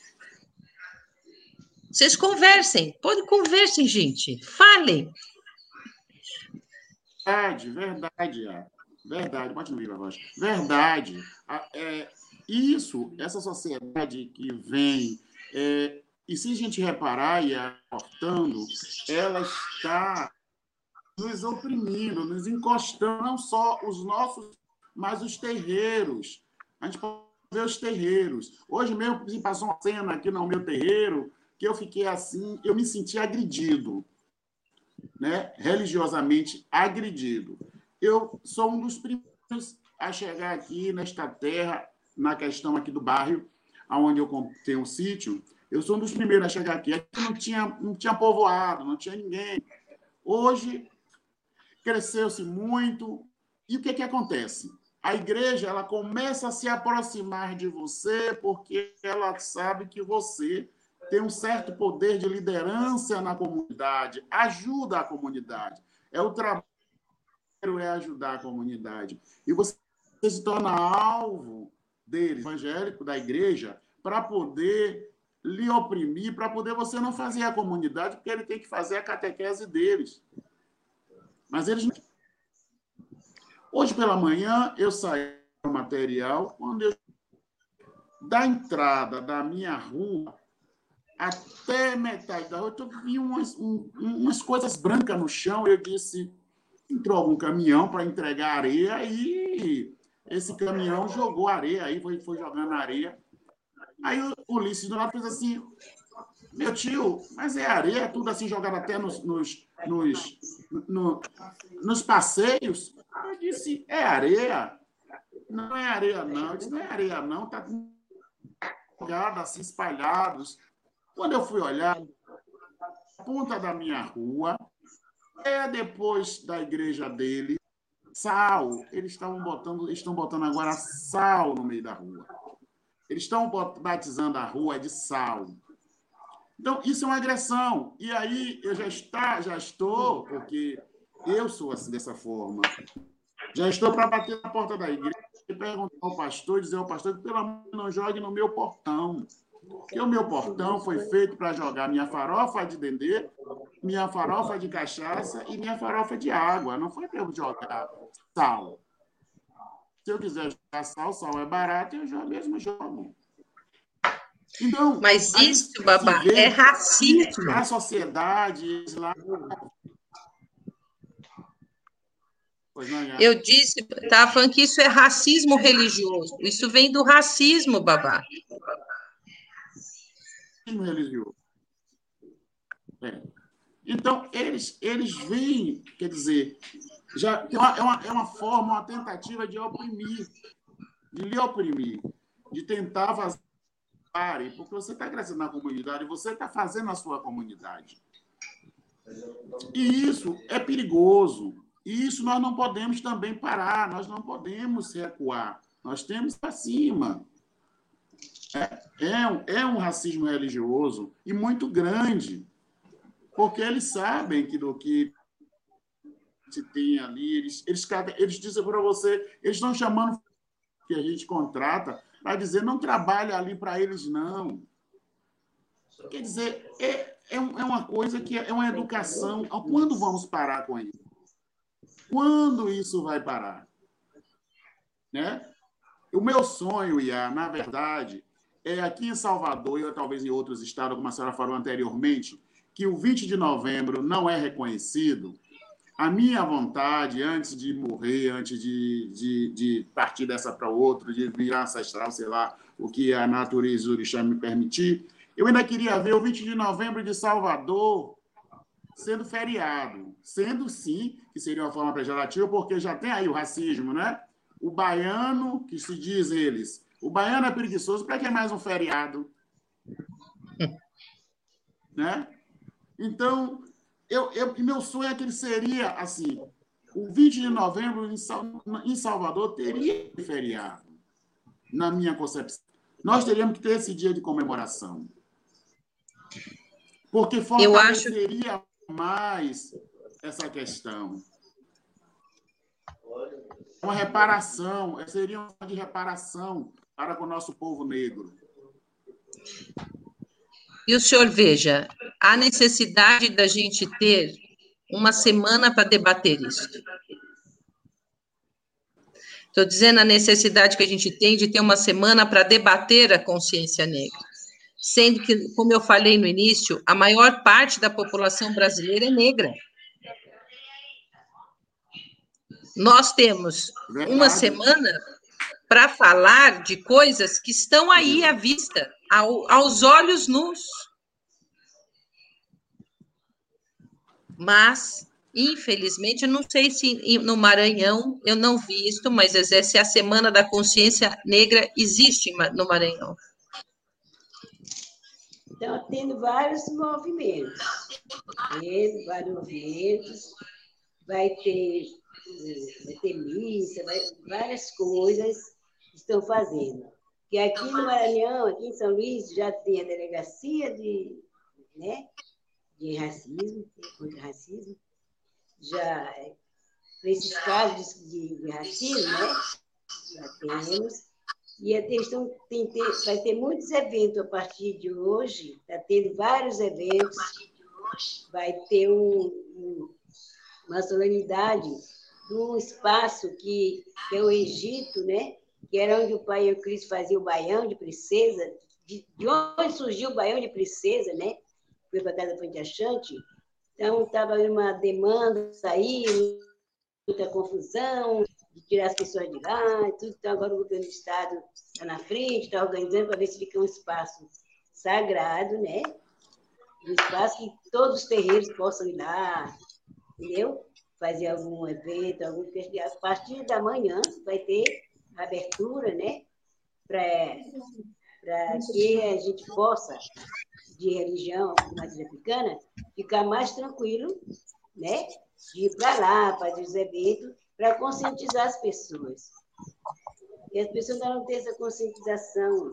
Vocês conversem, pode conversem, gente, falem. Verdade, verdade. Verdade, pode a voz. Verdade. É, isso, essa sociedade que vem, é, e se a gente reparar e aportando, ela está nos oprimindo, nos encostando, não só os nossos, mas os terreiros. A gente pode ver os terreiros. Hoje mesmo me passou uma cena aqui no meu terreiro que eu fiquei assim, eu me senti agredido, né? religiosamente agredido. Eu sou um dos primeiros a chegar aqui nesta terra, na questão aqui do bairro, onde eu tenho um sítio. Eu sou um dos primeiros a chegar aqui. Aqui não tinha, não tinha povoado, não tinha ninguém. Hoje, cresceu-se muito. E o que, que acontece? A igreja ela começa a se aproximar de você porque ela sabe que você tem um certo poder de liderança na comunidade, ajuda a comunidade. É o trabalho é ajudar a comunidade. E você se torna alvo dele, evangélico, da igreja, para poder lhe oprimir, para poder você não fazer a comunidade, porque ele tem que fazer a catequese deles. Mas eles. Hoje pela manhã eu saí do material, quando eu da entrada da minha rua até metade da rua, eu vi umas, um, umas coisas brancas no chão. Eu disse: entrou algum caminhão para entregar areia e esse caminhão jogou areia, aí foi, foi jogando areia. Aí o Ulisses do lado fez assim: meu tio, mas é areia, tudo assim jogado até nos, nos, nos, no, nos passeios. Eu disse: é areia. Não é areia, não. Eu disse: não é areia, não. Está jogado assim, espalhados. Quando eu fui olhar, a ponta da minha rua, é depois da igreja dele, sal. Eles botando, estão botando agora sal no meio da rua. Eles estão batizando a rua de sal. Então, isso é uma agressão. E aí eu já, está, já estou, porque eu sou assim dessa forma, já estou para bater na porta da igreja e perguntar ao pastor, dizer ao pastor pelo amor não jogue no meu portão. Porque o meu portão foi feito para jogar minha farofa de dendê, minha farofa de cachaça e minha farofa de água. Não foi para eu jogar sal. Se eu quiser jogar sal, sal é barato, eu já mesmo jogo. Então, Mas isso, babá, é racismo. A sociedade Eu disse, tá falando que isso é racismo religioso. Isso vem do racismo, babá religioso. É. Então, eles, eles veem, quer dizer, já é uma, é, uma, é uma forma, uma tentativa de oprimir, de lhe oprimir, de tentar fazer porque você está crescendo na comunidade, você está fazendo a sua comunidade. E isso é perigoso. E isso nós não podemos também parar, nós não podemos recuar. Nós temos para cima. É, é, um, é um racismo religioso e muito grande, porque eles sabem que do que se tem ali, eles, eles, eles dizem para você, eles estão chamando que a gente contrata para dizer não trabalha ali para eles, não. Quer dizer, é, é, é uma coisa que é uma educação. Quando vamos parar com isso? Quando isso vai parar? Né? O meu sonho, Iá, na verdade, é aqui em Salvador, e talvez em outros estados, como a senhora falou anteriormente, que o 20 de novembro não é reconhecido, a minha vontade, antes de morrer, antes de, de, de partir dessa para outro, de virar ancestral, sei lá, o que a natureza orixá me permitir, eu ainda queria ver o 20 de novembro de Salvador sendo feriado. Sendo, sim, que seria uma forma pejorativa, porque já tem aí o racismo, né? O baiano, que se diz eles, o baiano é preguiçoso, para que é mais um feriado? né? Então, eu, eu, meu sonho é que ele seria assim: o 20 de novembro em Salvador teria feriado, na minha concepção. Nós teríamos que ter esse dia de comemoração. Porque fortaleceria acho... mais essa questão. Uma reparação, seria uma de reparação para com o nosso povo negro. E o senhor veja, há necessidade da gente ter uma semana para debater isso. Estou dizendo a necessidade que a gente tem de ter uma semana para debater a consciência negra. Sendo que, como eu falei no início, a maior parte da população brasileira é negra. Nós temos Verdade. uma semana para falar de coisas que estão aí à vista, ao, aos olhos nus. Mas Infelizmente, eu não sei se no Maranhão eu não vi isto, mas se a Semana da Consciência Negra existe no Maranhão. Então, tendo vários movimentos. Tendo vários movimentos. Vai ter, vai ter missa, vai, várias coisas estão fazendo. Que aqui no Maranhão, aqui em São Luís, já tem a delegacia de, né, de racismo, contra racismo, já nesses casos de, de racismo, né? Já temos. E a questão tem vai ter muitos eventos a partir de hoje, está tendo vários eventos, vai ter um, um, uma solenidade num espaço que, que é o Egito, né? Que era onde o pai e o Cristo faziam o baião de princesa, de, de onde surgiu o baião de princesa, né? Foi para a casa Fonte Achante, então, estava uma demanda aí, muita confusão, de tirar as pessoas de lá, e tudo. Então, agora o governo do Estado está na frente, está organizando para ver se fica um espaço sagrado, né? Um espaço que todos os terreiros possam ir lá, entendeu? Fazer algum evento, algum a partir da manhã vai ter abertura, né? Para que a gente possa de religião matriz africana, ficar mais tranquilo, né? De ir para lá, fazer os eventos, para conscientizar as pessoas. E as pessoas não têm essa conscientização,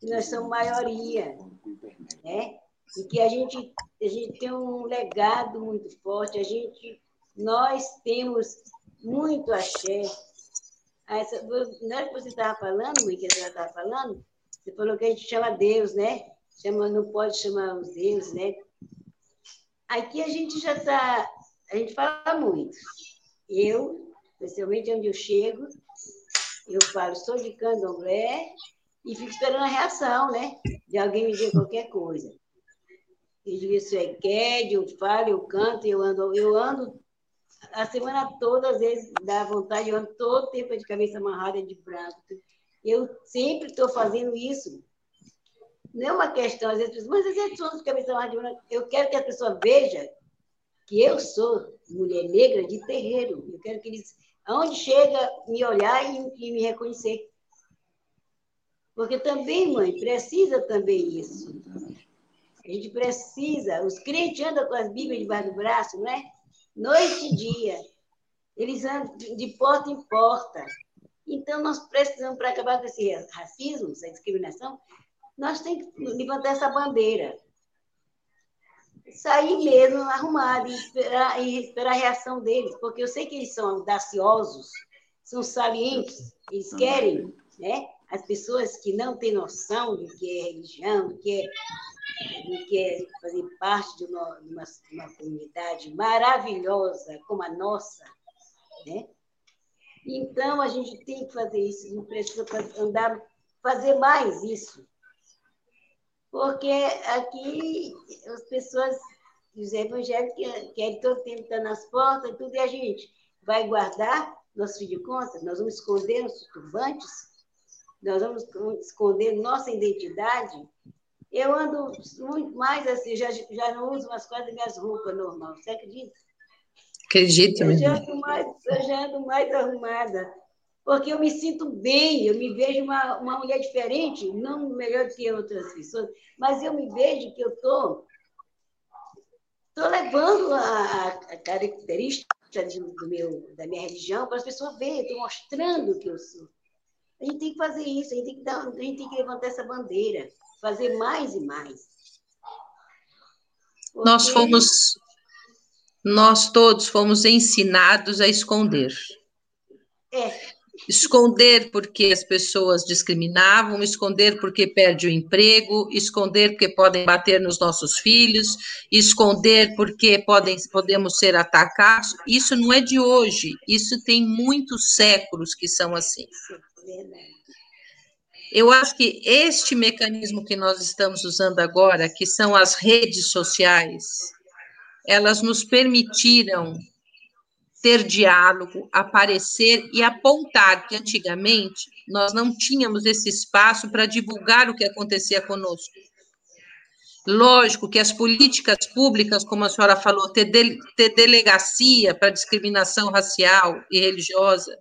que nós somos maioria, né? E que a gente, a gente tem um legado muito forte, a gente, nós temos muito axé. Essa, que você estava falando, mãe, que senhora estava falando, você falou que a gente chama Deus, né? chama, não pode chamar os deuses, né? Aqui a gente já está, a gente fala muito. Eu, especialmente onde eu chego, eu falo, sou de candomblé e fico esperando a reação, né? De alguém me dizer qualquer coisa. Eu digo, isso é quer, eu falo, eu canto, eu ando, eu ando a semana toda, às vezes dá vontade, eu ando todo tempo de cabeça amarrada de branco. Eu sempre estou fazendo isso não é uma questão, às vezes, mas às vezes pessoas ficam pensando, de eu quero que a pessoa veja que eu sou mulher negra de terreiro. Eu quero que eles, aonde chega, me olhar e, e me reconhecer. Porque também, mãe, precisa também isso. A gente precisa. Os crentes andam com as Bíblias debaixo do braço, não é? Noite e dia. Eles andam de porta em porta. Então, nós precisamos, para acabar com esse racismo, essa discriminação, nós temos que levantar essa bandeira. Sair mesmo arrumado e esperar, e esperar a reação deles, porque eu sei que eles são audaciosos, são salientes, eles querem, né? As pessoas que não têm noção do que é religião, do que é, do que é fazer parte de uma, de uma, de uma comunidade maravilhosa como a nossa, né? Então, a gente tem que fazer isso, não precisa andar, fazer mais isso porque aqui as pessoas, os evangélicos, querem todo tempo estar nas portas, tudo, e a gente vai guardar nosso filho de conta, nós vamos esconder nossos turbantes, nós vamos esconder nossa identidade. Eu ando muito mais assim, já, já não uso mais quase minhas roupas normais, você acredita? Acredito. Eu já ando mais, eu já ando mais arrumada porque eu me sinto bem, eu me vejo uma, uma mulher diferente, não melhor do que outras pessoas, mas eu me vejo que eu estou tô, tô levando a, a característica do meu, da minha religião para as pessoas verem, estou mostrando o que eu sou. A gente tem que fazer isso, a gente tem que, dar, a gente tem que levantar essa bandeira, fazer mais e mais. Porque... Nós fomos, nós todos fomos ensinados a esconder. É, esconder porque as pessoas discriminavam, esconder porque perde o emprego, esconder porque podem bater nos nossos filhos, esconder porque podem, podemos ser atacados. Isso não é de hoje, isso tem muitos séculos que são assim. Eu acho que este mecanismo que nós estamos usando agora, que são as redes sociais, elas nos permitiram ter diálogo, aparecer e apontar que antigamente nós não tínhamos esse espaço para divulgar o que acontecia conosco. Lógico que as políticas públicas, como a senhora falou, ter, de, ter delegacia para discriminação racial e religiosa,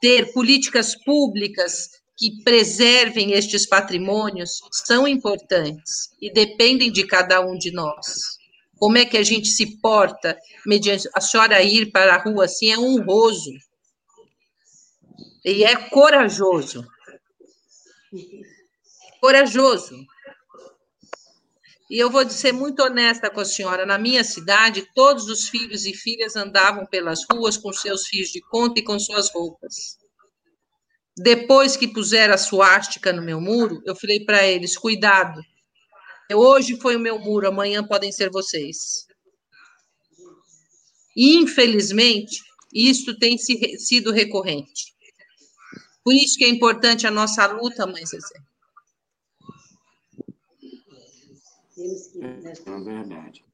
ter políticas públicas que preservem estes patrimônios são importantes e dependem de cada um de nós. Como é que a gente se porta mediante a senhora ir para a rua assim é honroso e é corajoso. Corajoso. E eu vou ser muito honesta com a senhora. Na minha cidade, todos os filhos e filhas andavam pelas ruas com seus fios de conta e com suas roupas. Depois que puseram a suástica no meu muro, eu falei para eles: cuidado, Hoje foi o meu muro, amanhã podem ser vocês. Infelizmente, isso tem sido recorrente. Por isso que é importante a nossa luta, mãe Zezé. É, é verdade.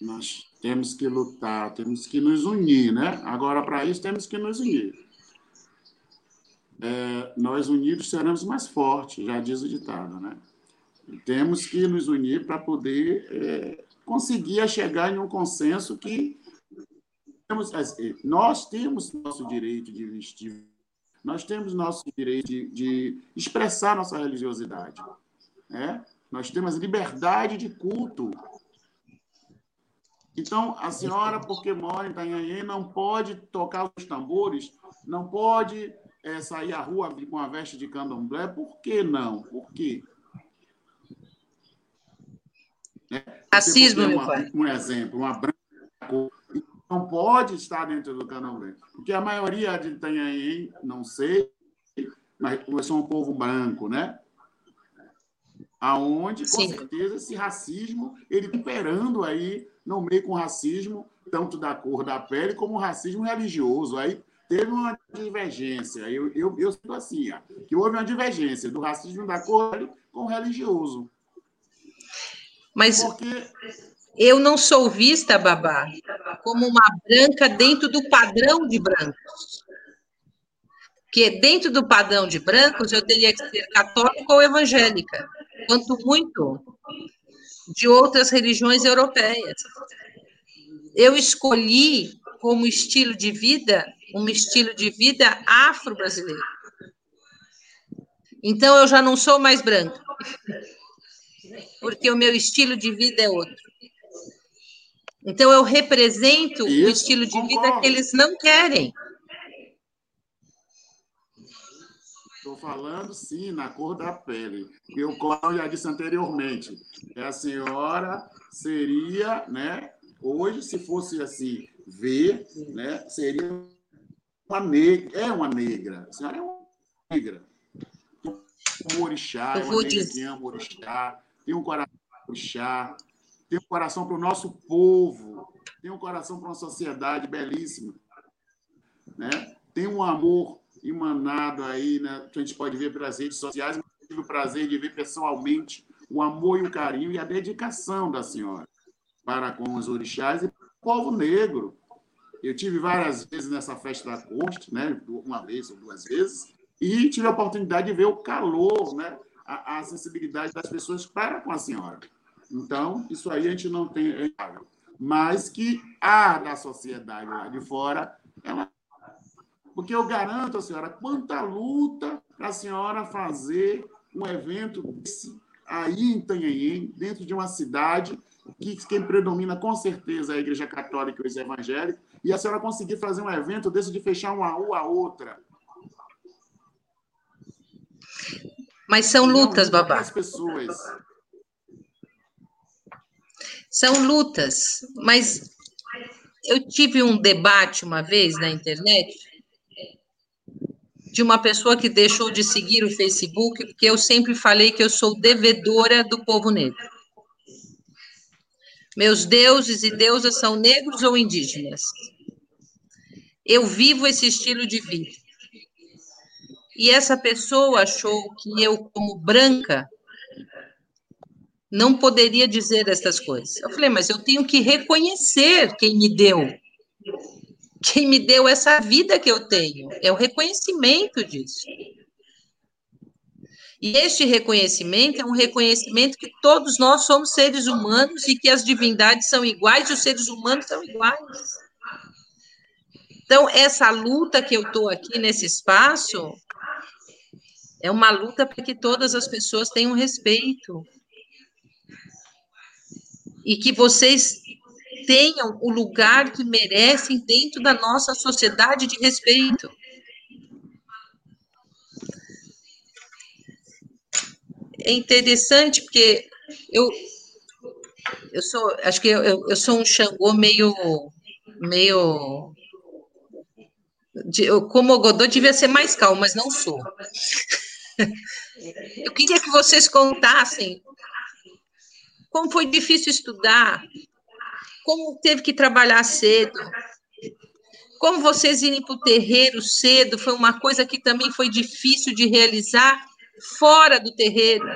Nós temos que lutar, temos que nos unir, né? Agora, para isso, temos que nos unir. É, nós unidos seremos mais fortes, já diz o ditado, né? Temos que nos unir para poder é, conseguir chegar em um consenso que temos, nós temos nosso direito de vestir, nós temos nosso direito de, de expressar nossa religiosidade. Né? Nós temos liberdade de culto. Então, a senhora, porque mora em Itanhaém, não pode tocar os tambores, não pode é, sair à rua com a veste de candomblé. Por que não? Por quê? Né? Racismo, meu pai. Um exemplo, uma branca não pode estar dentro do candomblé. Porque a maioria de Itanhaém, não sei, mas são um povo branco, né? Aonde, com Sim. certeza, esse racismo, ele operando aí no meio com racismo, tanto da cor da pele, como racismo religioso. Aí teve uma divergência. Eu, eu, eu sinto assim, ó, que houve uma divergência do racismo da cor com o religioso. Mas eu não sou vista, babá, como uma branca dentro do padrão de brancos. Porque dentro do padrão de brancos eu teria que ser católica ou evangélica, quanto muito de outras religiões europeias. Eu escolhi como estilo de vida um estilo de vida afro-brasileiro. Então eu já não sou mais branca porque o meu estilo de vida é outro. Então, eu represento Isso, o estilo de concordo. vida que eles não querem. Estou falando, sim, na cor da pele. E o qual já disse anteriormente. A senhora seria, né? Hoje, se fosse assim, ver, né? Seria uma negra. É uma negra. A senhora é uma negra. Um orixá, é uma negra que ama orixá tem um coração para puxar, tem um coração para o nosso povo, tem um coração para uma sociedade belíssima. Né? Tem um amor emanado aí, né? que a gente pode ver pelas redes sociais, mas eu tive o prazer de ver pessoalmente o amor e o carinho e a dedicação da senhora para com os orixás e o povo negro. Eu tive várias vezes nessa festa da corte, né? uma vez ou duas vezes, e tive a oportunidade de ver o calor, né? a, a sensibilidade das pessoas para com a senhora. Então, isso aí a gente não tem. É Mas que há da sociedade lá de fora, ela. Porque eu garanto a senhora quanta luta para a senhora fazer um evento desse aí em Tanhaém, dentro de uma cidade que quem predomina com certeza é a Igreja Católica e os evangélicos, e a senhora conseguir fazer um evento desse de fechar uma rua a outra. Mas são lutas, babá. São lutas, mas eu tive um debate uma vez na internet de uma pessoa que deixou de seguir o Facebook, porque eu sempre falei que eu sou devedora do povo negro. Meus deuses e deusas são negros ou indígenas. Eu vivo esse estilo de vida. E essa pessoa achou que eu, como branca, não poderia dizer essas coisas. Eu falei, mas eu tenho que reconhecer quem me deu. Quem me deu essa vida que eu tenho. É o reconhecimento disso. E este reconhecimento é um reconhecimento que todos nós somos seres humanos e que as divindades são iguais e os seres humanos são iguais. Então, essa luta que eu estou aqui nesse espaço é uma luta para que todas as pessoas tenham respeito, e que vocês tenham o lugar que merecem dentro da nossa sociedade de respeito. É interessante porque eu eu sou, acho que eu, eu sou um Xangô meio meio como o Godot devia ser mais calmo, mas não sou. Eu queria que vocês contassem como foi difícil estudar, como teve que trabalhar cedo, como vocês irem para o terreiro cedo foi uma coisa que também foi difícil de realizar fora do terreiro.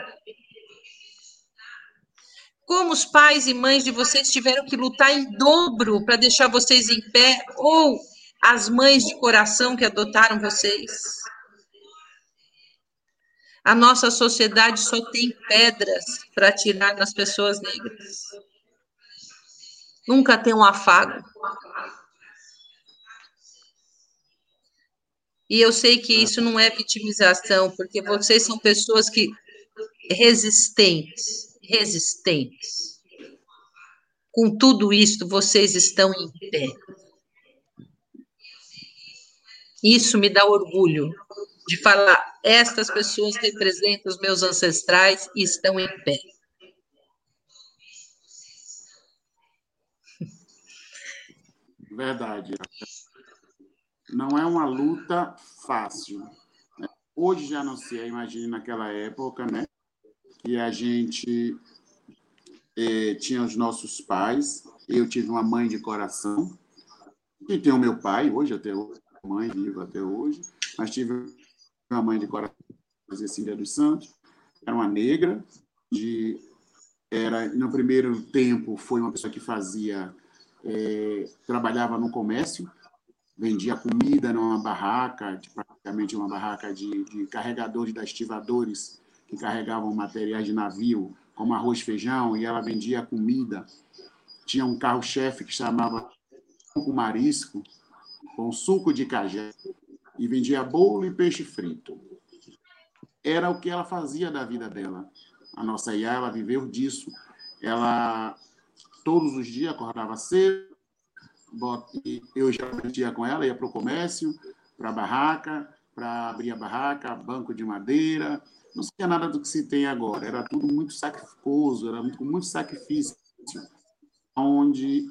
Como os pais e mães de vocês tiveram que lutar em dobro para deixar vocês em pé, ou as mães de coração que adotaram vocês. A nossa sociedade só tem pedras para tirar nas pessoas negras. Nunca tem um afago. E eu sei que isso não é vitimização, porque vocês são pessoas que resistentes, resistentes. Com tudo isso, vocês estão em pé. Isso me dá orgulho de falar, estas pessoas representam os meus ancestrais e estão em pé. Verdade. Não é uma luta fácil. Né? Hoje já não se é, imagine naquela época, né? Que a gente eh, tinha os nossos pais, eu tive uma mãe de coração, e tenho meu pai, hoje até hoje, mãe viva até hoje, mas tive uma mãe de coração, Cecília dos Santos, era uma negra, de, era, no primeiro tempo foi uma pessoa que fazia, é, trabalhava no comércio, vendia comida numa barraca, praticamente uma barraca de, de carregadores da estivadores, que carregavam materiais de navio, como arroz, feijão, e ela vendia comida. Tinha um carro-chefe que chamava Marisco, com suco de cajé, e vendia bolo e peixe frito. Era o que ela fazia da vida dela. A nossa Iá, ela viveu disso. Ela, todos os dias, acordava cedo, eu já ia com ela, ia para o comércio, para a barraca, para abrir a barraca, banco de madeira. Não tinha nada do que se tem agora. Era tudo muito sacrificoso, era muito, muito sacrifício. Onde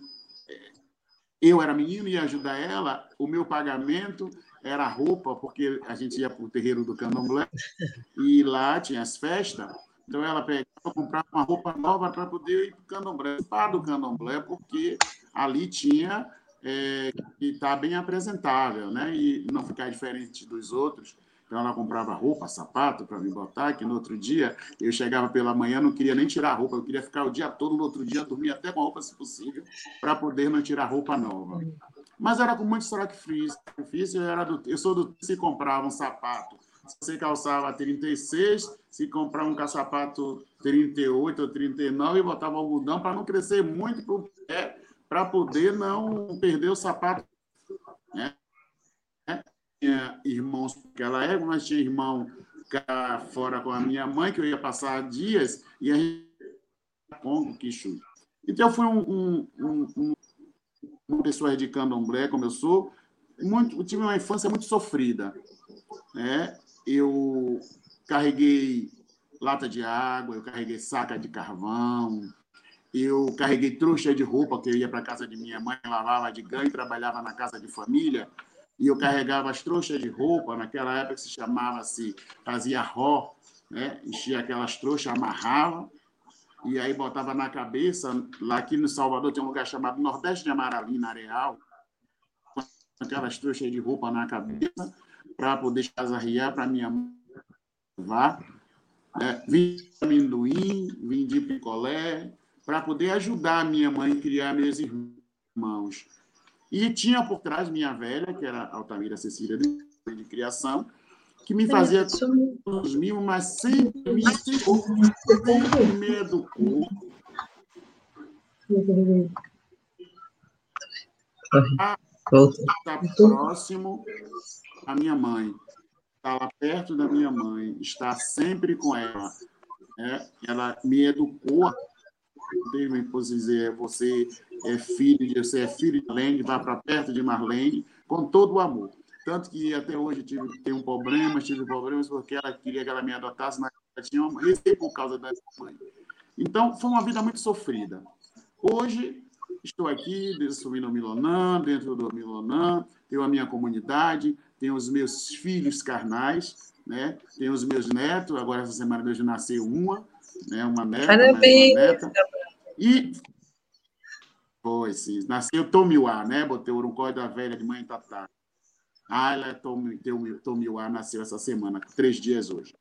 eu era menino e ia ajudar ela, o meu pagamento era roupa, porque a gente ia para o terreiro do candomblé e lá tinha as festas. Então ela pegava, comprava uma roupa nova para poder ir para o candomblé, para do candomblé, porque ali tinha é, que estar tá bem apresentável, né? E não ficar diferente dos outros. Então ela comprava roupa, sapato para me botar, que no outro dia eu chegava pela manhã, não queria nem tirar a roupa, eu queria ficar o dia todo, no outro dia dormir até com a roupa, se possível, para poder não tirar roupa nova. Mas era com muito sacrifício. Eu, era do, eu sou do se comprava um sapato. Se você calçava 36, se comprava um sapato 38 ou 39 e botava algodão para não crescer muito para o pé, para poder não perder o sapato. Né? Tinha irmãos naquela época, mas tinha irmão fora com a minha mãe, que eu ia passar dias, e a gente Congo, Quixu. Então, foi um, um, um, uma pessoa de candomblé, como eu sou, muito, tive uma infância muito sofrida. Né? Eu carreguei lata de água, eu carreguei saca de carvão, eu carreguei trouxa de roupa, que eu ia para casa de minha mãe, lavava de ganho, trabalhava na casa de família. E eu carregava as trouxas de roupa, naquela época se chamava-se, fazia ró, né? enchia aquelas trouxas, amarrava, e aí botava na cabeça, lá aqui no Salvador tem um lugar chamado Nordeste de Amaralina Areal, aquelas trouxas de roupa na cabeça, para poder casarriar para minha mãe levar. Né? Vim de amendoim, de picolé, para poder ajudar a minha mãe a criar meus irmãos. E tinha por trás minha velha, que era Altamira Cecília de, de criação, que me fazia todos os mimos, mas sempre me ensinou, me educou. A próximo à minha mãe, estar lá perto da minha mãe, estar sempre com ela. Né? Ela me educou me pôs dizer, você é filho de, você é filho de Marlene, vá para perto de Marlene, com todo o amor. Tanto que até hoje tive um problema, tive problemas porque ela queria que ela me adotasse, mas ela tinha uma receio por causa da mãe. Então, foi uma vida muito sofrida. Hoje, estou aqui, subindo o Milonã, dentro do Milonã, tenho a minha comunidade, tenho os meus filhos carnais, né? tenho os meus netos, agora essa semana mesmo nasceu uma, né? uma neta, Parabéns. uma neta. E foi, sim. Nasceu Tomiuá, né? Botei o Urucói da velha de mãe Tatá. Ah, ela é Tomiuá, nasceu essa semana, três dias hoje.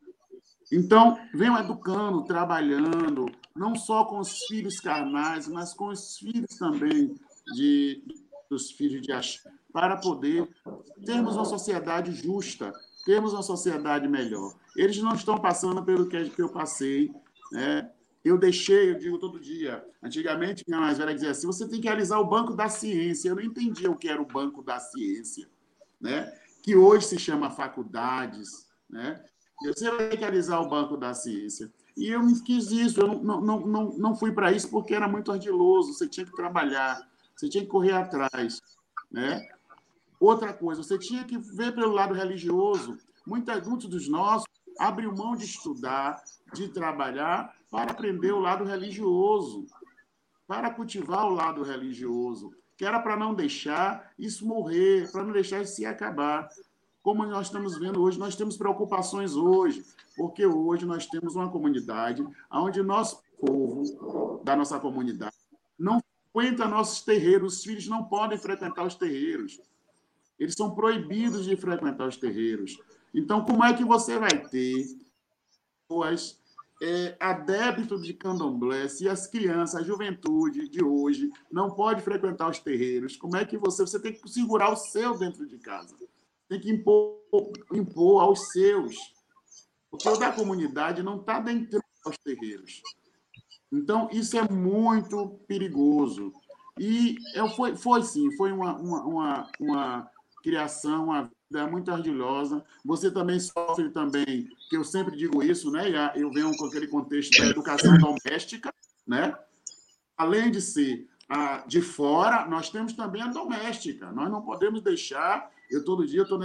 Então, venham educando, trabalhando, não só com os filhos carnais, mas com os filhos também de, dos filhos de Axé, para poder termos uma sociedade justa, termos uma sociedade melhor. Eles não estão passando pelo que eu passei, né? Eu deixei, eu digo todo dia. Antigamente, minha mais velha dizia assim: você tem que realizar o banco da ciência. Eu não entendia o que era o banco da ciência, né? que hoje se chama faculdades. Né? Você vai ter que realizar o banco da ciência. E eu me quis isso, eu não, não, não, não fui para isso porque era muito ardiloso, você tinha que trabalhar, você tinha que correr atrás. Né? Outra coisa, você tinha que ver pelo lado religioso. Muitos dos nossos abriu mão de estudar, de trabalhar, para aprender o lado religioso, para cultivar o lado religioso, que era para não deixar isso morrer, para não deixar isso se acabar. Como nós estamos vendo hoje, nós temos preocupações hoje, porque hoje nós temos uma comunidade onde nosso povo, da nossa comunidade, não frequenta nossos terreiros, os filhos não podem frequentar os terreiros. Eles são proibidos de frequentar os terreiros. Então, como é que você vai ter pessoas é, adepto de candomblé, se as crianças, a juventude de hoje não pode frequentar os terreiros, como é que você, você tem que segurar o seu dentro de casa? Tem que impor, impor aos seus. Porque o da comunidade não está dentro dos terreiros. Então, isso é muito perigoso. E foi, foi sim, foi uma, uma, uma, uma criação, uma é muito ardilosa. Você também sofre também, que eu sempre digo isso, né? Eu venho com aquele contexto da educação doméstica, né? Além de ser a de fora, nós temos também a doméstica. Nós não podemos deixar. Eu todo dia estou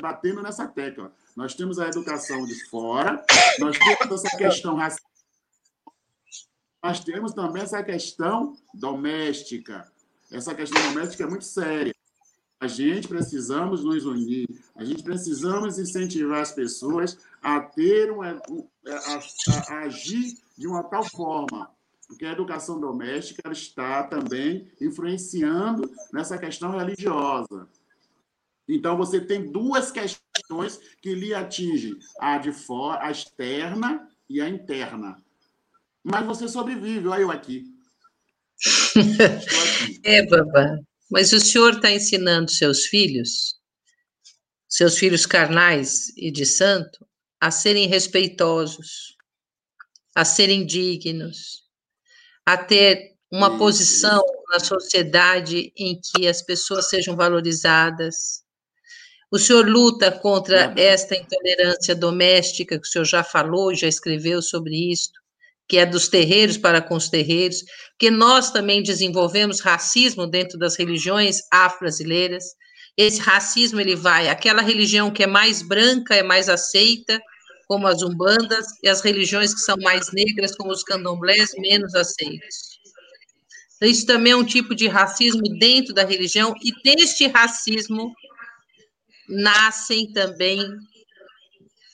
batendo nessa tecla. Nós temos a educação de fora, nós temos essa questão racial, nós temos também essa questão doméstica. Essa questão doméstica é muito séria. A gente precisamos nos unir, a gente precisamos incentivar as pessoas a ter uma, a, a, a agir de uma tal forma, porque a educação doméstica está também influenciando nessa questão religiosa. Então, você tem duas questões que lhe atingem, a de fora, a externa e a interna. Mas você sobrevive, olha eu aqui. aqui. É, babá. Mas o senhor está ensinando seus filhos, seus filhos carnais e de santo, a serem respeitosos, a serem dignos, a ter uma posição na sociedade em que as pessoas sejam valorizadas. O senhor luta contra esta intolerância doméstica, que o senhor já falou, já escreveu sobre isso que é dos terreiros para com os terreiros, que nós também desenvolvemos racismo dentro das religiões afro-brasileiras. Esse racismo ele vai, aquela religião que é mais branca é mais aceita, como as umbandas, e as religiões que são mais negras, como os candomblés, menos aceitos. Isso também é um tipo de racismo dentro da religião, e deste racismo nascem também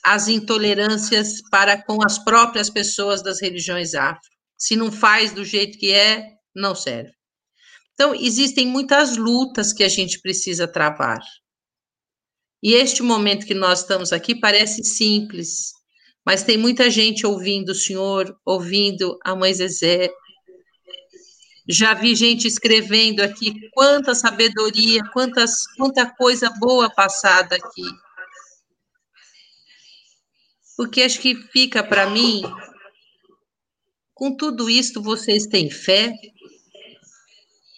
as intolerâncias para com as próprias pessoas das religiões afro. Se não faz do jeito que é, não serve. Então, existem muitas lutas que a gente precisa travar. E este momento que nós estamos aqui parece simples, mas tem muita gente ouvindo o Senhor, ouvindo a Mãe Zezé. Já vi gente escrevendo aqui quanta sabedoria, quantas, quanta coisa boa passada aqui. Porque acho que fica para mim, com tudo isto, vocês têm fé,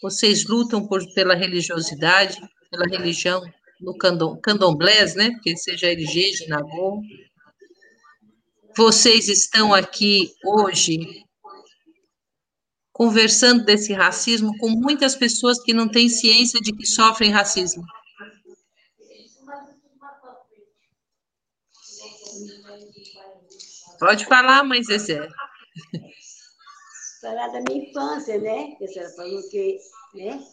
vocês lutam por, pela religiosidade, pela religião no candom, candomblés, né? Porque seja LG, Nagô. Vocês estão aqui hoje conversando desse racismo com muitas pessoas que não têm ciência de que sofrem racismo. Pode falar, mãe Zezé. Falar da minha infância, né? Que a senhora falou que, né?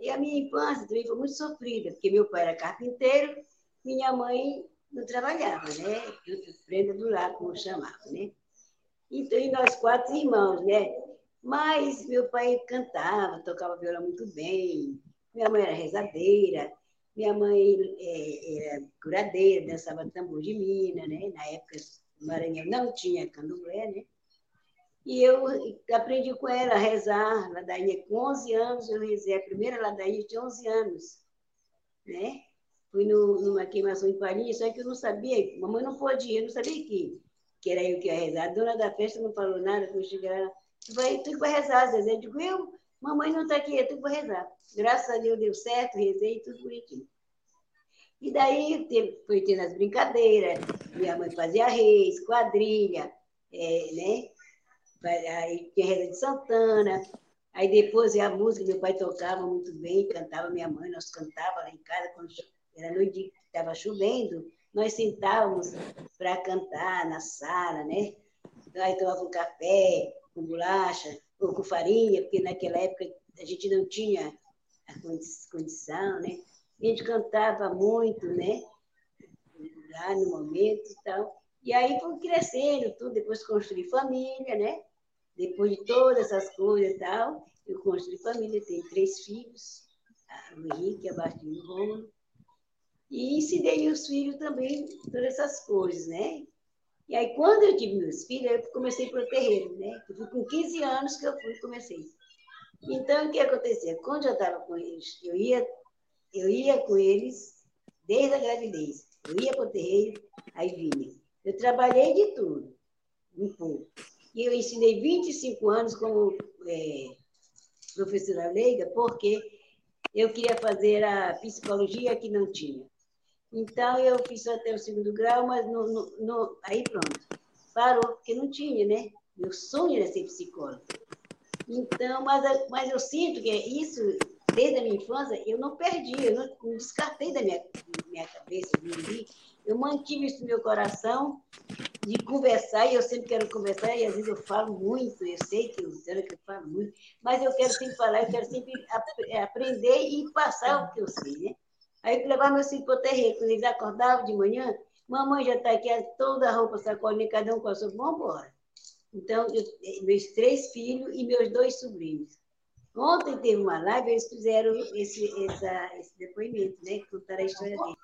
E a minha infância também foi muito sofrida, porque meu pai era carpinteiro, minha mãe não trabalhava, né? Prenda do lar, como chamava, né? Então, e nós quatro irmãos, né? Mas meu pai cantava, tocava violão muito bem, minha mãe era rezadeira, minha mãe é, era curadeira, dançava tambor de mina, né? Na época, Maranhão não tinha candomblé, né? E eu aprendi com ela a rezar ladainha com 11 anos, eu rezei a primeira ladainha de 11 anos, né? Fui no, numa queimação em Paris, só que eu não sabia, mamãe não podia, eu não sabia que, que era eu que ia rezar. A dona da festa não falou nada, quando cheguei lá, tu vai, tu vai rezar, Zezé. Eu digo, eu? Mamãe não está aqui, tu vai rezar. Graças a Deus deu certo, rezei tudo bonitinho. E daí foi tendo as brincadeiras, minha mãe fazia reis, quadrilha, é, né? Aí reza de Santana, aí depois a música, meu pai tocava muito bem, cantava minha mãe, nós cantava lá em casa, quando era noite que estava chovendo, nós sentávamos para cantar na sala, né? Aí tomava um café com bolacha ou com farinha, porque naquela época a gente não tinha a condição, né? A gente cantava muito, né? Lá no momento e tal. E aí foi crescendo tudo, depois construí família, né? Depois de todas essas coisas e tal, eu construí família, tenho três filhos, o Henrique, a Bastinho e o Rômulo. E ensinei meus filhos também todas essas coisas, né? E aí, quando eu tive meus filhos, eu comecei para o terreiro, né? Fui com 15 anos que eu fui comecei. Então, o que acontecia? Quando eu estava com eles, eu ia, eu ia com eles desde a gravidez. Eu ia para o terreiro, aí vinha. Eu trabalhei de tudo, um pouco. E eu ensinei 25 anos como é, professora leiga, porque eu queria fazer a psicologia que não tinha. Então, eu fiz até o segundo grau, mas no, no, no, aí pronto, parou, porque não tinha, né? Meu sonho era ser psicóloga. Então, mas, mas eu sinto que isso, desde a minha infância, eu não perdi, eu não, não descartei da minha, minha cabeça, eu mantive isso no meu coração de conversar, e eu sempre quero conversar, e às vezes eu falo muito, eu sei que eu, que eu falo muito, mas eu quero sempre falar, eu quero sempre é, aprender e passar o que eu sei, né? Aí eu levava meus filhos para o terreiro, quando eles acordavam de manhã, mamãe já está aqui, toda a roupa sacolinha, cada um com a sua, vamos embora. Então, eu, meus três filhos e meus dois sobrinhos. Ontem teve uma live, eles fizeram esse, essa, esse depoimento, né? Contaram a história dele.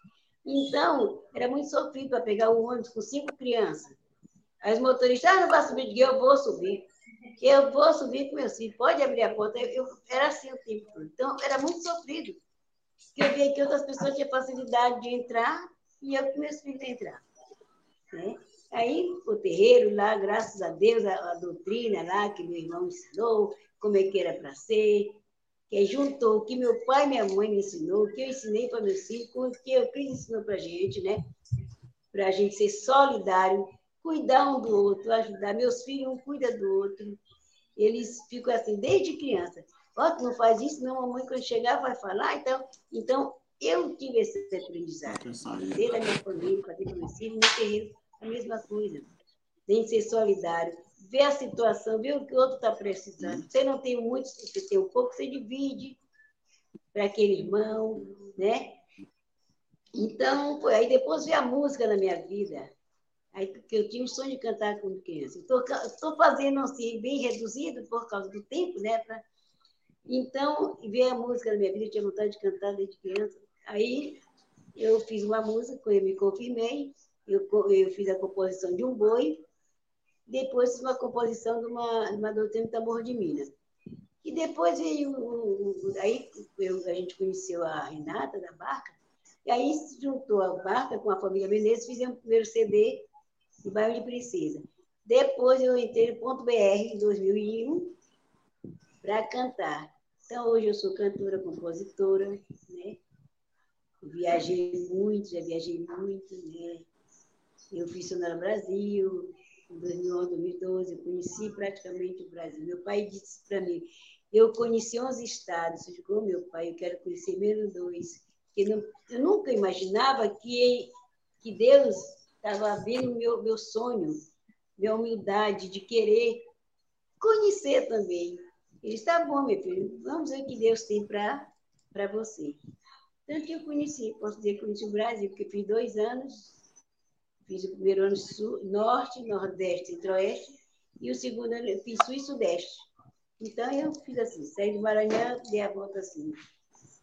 Então, era muito sofrido para pegar um ônibus com cinco crianças. As motoristas, ah, não vai subir de eu vou subir. Eu vou subir com meus filhos, pode abrir a porta. Eu, eu era assim o tempo todo. Então, era muito sofrido. Porque eu via que outras pessoas tinham facilidade de entrar e eu com meus filhos entrar. Né? Aí, o terreiro lá, graças a Deus, a, a doutrina lá que meu irmão ensinou, como é que era para ser, que juntou o que meu pai e minha mãe me ensinou, o que eu ensinei para meus filhos, o que o Cris ensinou para a gente, né? Para a gente ser solidário, cuidar um do outro, ajudar. Meus filhos, um cuida do outro. Eles ficam assim, desde criança. Ó, oh, tu não faz isso, não, mamãe, quando chegar vai falar. Então, então eu tive esse aprendizado. Desde a minha família, para ter meus filhos, no terreno, a mesma coisa. Tem que ser solidário vê a situação, vê o que o outro está precisando. Você não tem muito, você tem um pouco, você divide para aquele irmão, né? Então, aí depois veio a música na minha vida. Aí que eu tinha um sonho de cantar quando criança. Estou fazendo assim, bem reduzido por causa do tempo, né? Pra... Então, veio a música na minha vida, eu tinha vontade de cantar desde criança. Aí eu fiz uma música, eu me confirmei, eu, eu fiz a composição de um boi, depois uma composição de uma, de uma doutrina de tambor de Minas. E depois veio, aí eu, a gente conheceu a Renata da Barca, e aí se juntou a Barca com a família Menezes, fizemos o primeiro CD do bairro de Princesa. Depois eu entrei no Ponto BR em 2001 para cantar. Então hoje eu sou cantora, compositora, né? Viajei muito, já viajei muito, né? Eu fiz Sonora Brasil, em 2011, 2012, eu conheci praticamente o Brasil. Meu pai disse para mim, eu conheci 11 estados, eu digo, oh, meu pai, eu quero conhecer menos dois. Eu, eu nunca imaginava que, que Deus estava vendo meu, meu sonho, minha humildade de querer conhecer também. Ele está bom, meu filho, vamos ver o que Deus tem para você. Tanto que eu conheci, posso dizer que conheci o Brasil, porque fiz dois anos, fiz o primeiro ano sul, norte, nordeste, centro-oeste, e o segundo ano fiz sul e sudeste. Então eu fiz assim, saí do Maranhão, dei a volta assim.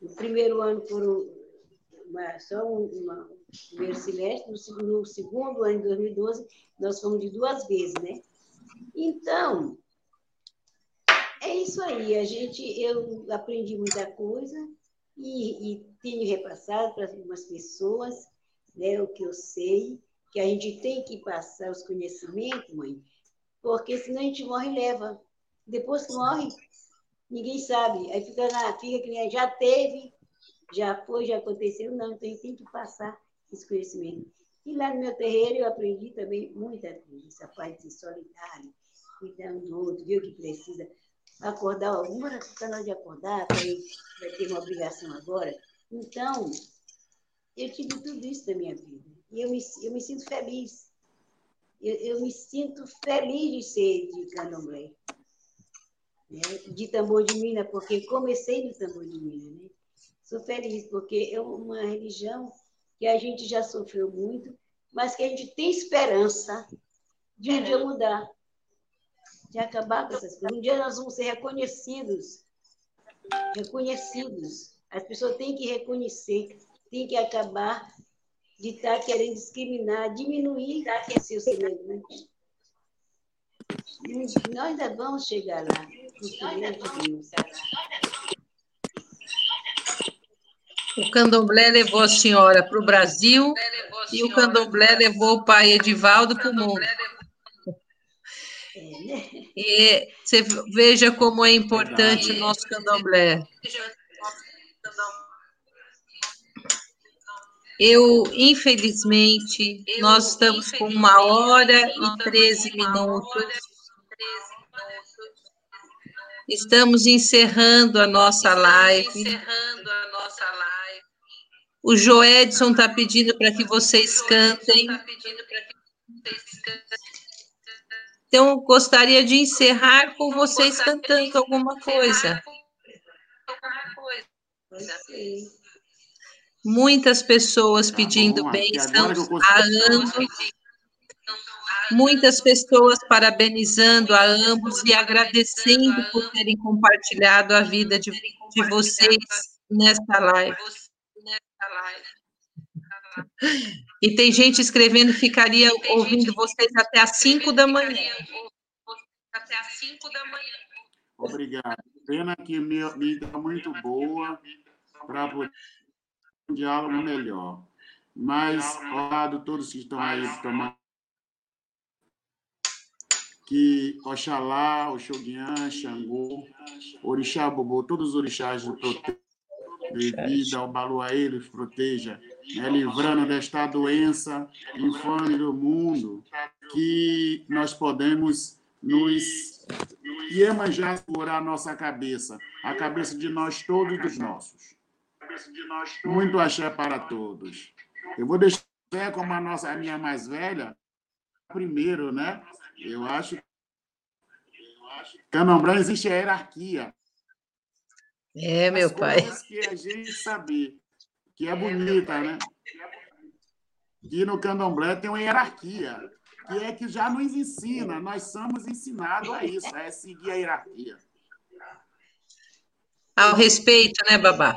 O primeiro ano foram uma, só uma, primeiro semestre, no segundo, no segundo ano de 2012, nós fomos de duas vezes, né? Então, é isso aí. A gente, eu aprendi muita coisa e, e tenho repassado para algumas pessoas né, o que eu sei, que a gente tem que passar os conhecimentos, mãe, porque senão a gente morre e leva. Depois que morre, ninguém sabe. Aí fica, na, fica que já teve, já foi, já aconteceu. Não, então a gente tem que passar esse conhecimento. E lá no meu terreiro eu aprendi também muita coisa, essa parte de solidário, cuidando do outro, viu que precisa acordar, alguma hora está na de acordar, vai ter uma obrigação agora. Então, eu tive tudo isso na minha vida. E eu me, eu me sinto feliz. Eu, eu me sinto feliz de ser de candomblé. Né? De tambor de mina, porque comecei no tambor de mina. Né? Sou feliz, porque é uma religião que a gente já sofreu muito, mas que a gente tem esperança de um dia mudar, de acabar com essas coisas. Um dia nós vamos ser reconhecidos, reconhecidos. As pessoas têm que reconhecer, têm que acabar de estar querendo discriminar, diminuir seus semelhantes. Nós ainda vamos chegar lá. O candomblé levou a senhora para o Brasil e o candomblé levou o pai Edivaldo para o mundo. E você veja como é importante o nosso candomblé. Eu, infelizmente, nós estamos com uma hora e 13 minutos. Estamos encerrando a nossa live. O Joedson está pedindo para que vocês cantem. Então, gostaria de encerrar com vocês cantando alguma coisa. Muitas pessoas pedindo bênçãos a ambos. Muitas pessoas parabenizando a ambos e agradecendo por terem compartilhado a vida de, de vocês nesta live. E tem gente escrevendo, ficaria ouvindo vocês até às 5 da manhã. Até às 5 da manhã. Obrigado. Pena que minha vida é muito boa para poder um diálogo melhor. Mas, obrigado todos que estão aí tomando que Oxalá, Oxoguian, Xangô, Orixá Bobô, todos os orixás do proteger vida, o Balu eles proteja, né, livrando desta doença infame do mundo, que nós podemos nos Iemanjá segurar a nossa cabeça, a cabeça de nós todos dos nossos. Muito axé para todos. Eu vou deixar como a nossa a minha mais velha, primeiro, né? Eu acho Candomblé existe a hierarquia. É, meu pai. que a gente saber, que é bonita, né? Que no candomblé tem uma hierarquia, que é que já nos ensina, nós somos ensinados a isso, é seguir a hierarquia. Ao respeito, né, Babá?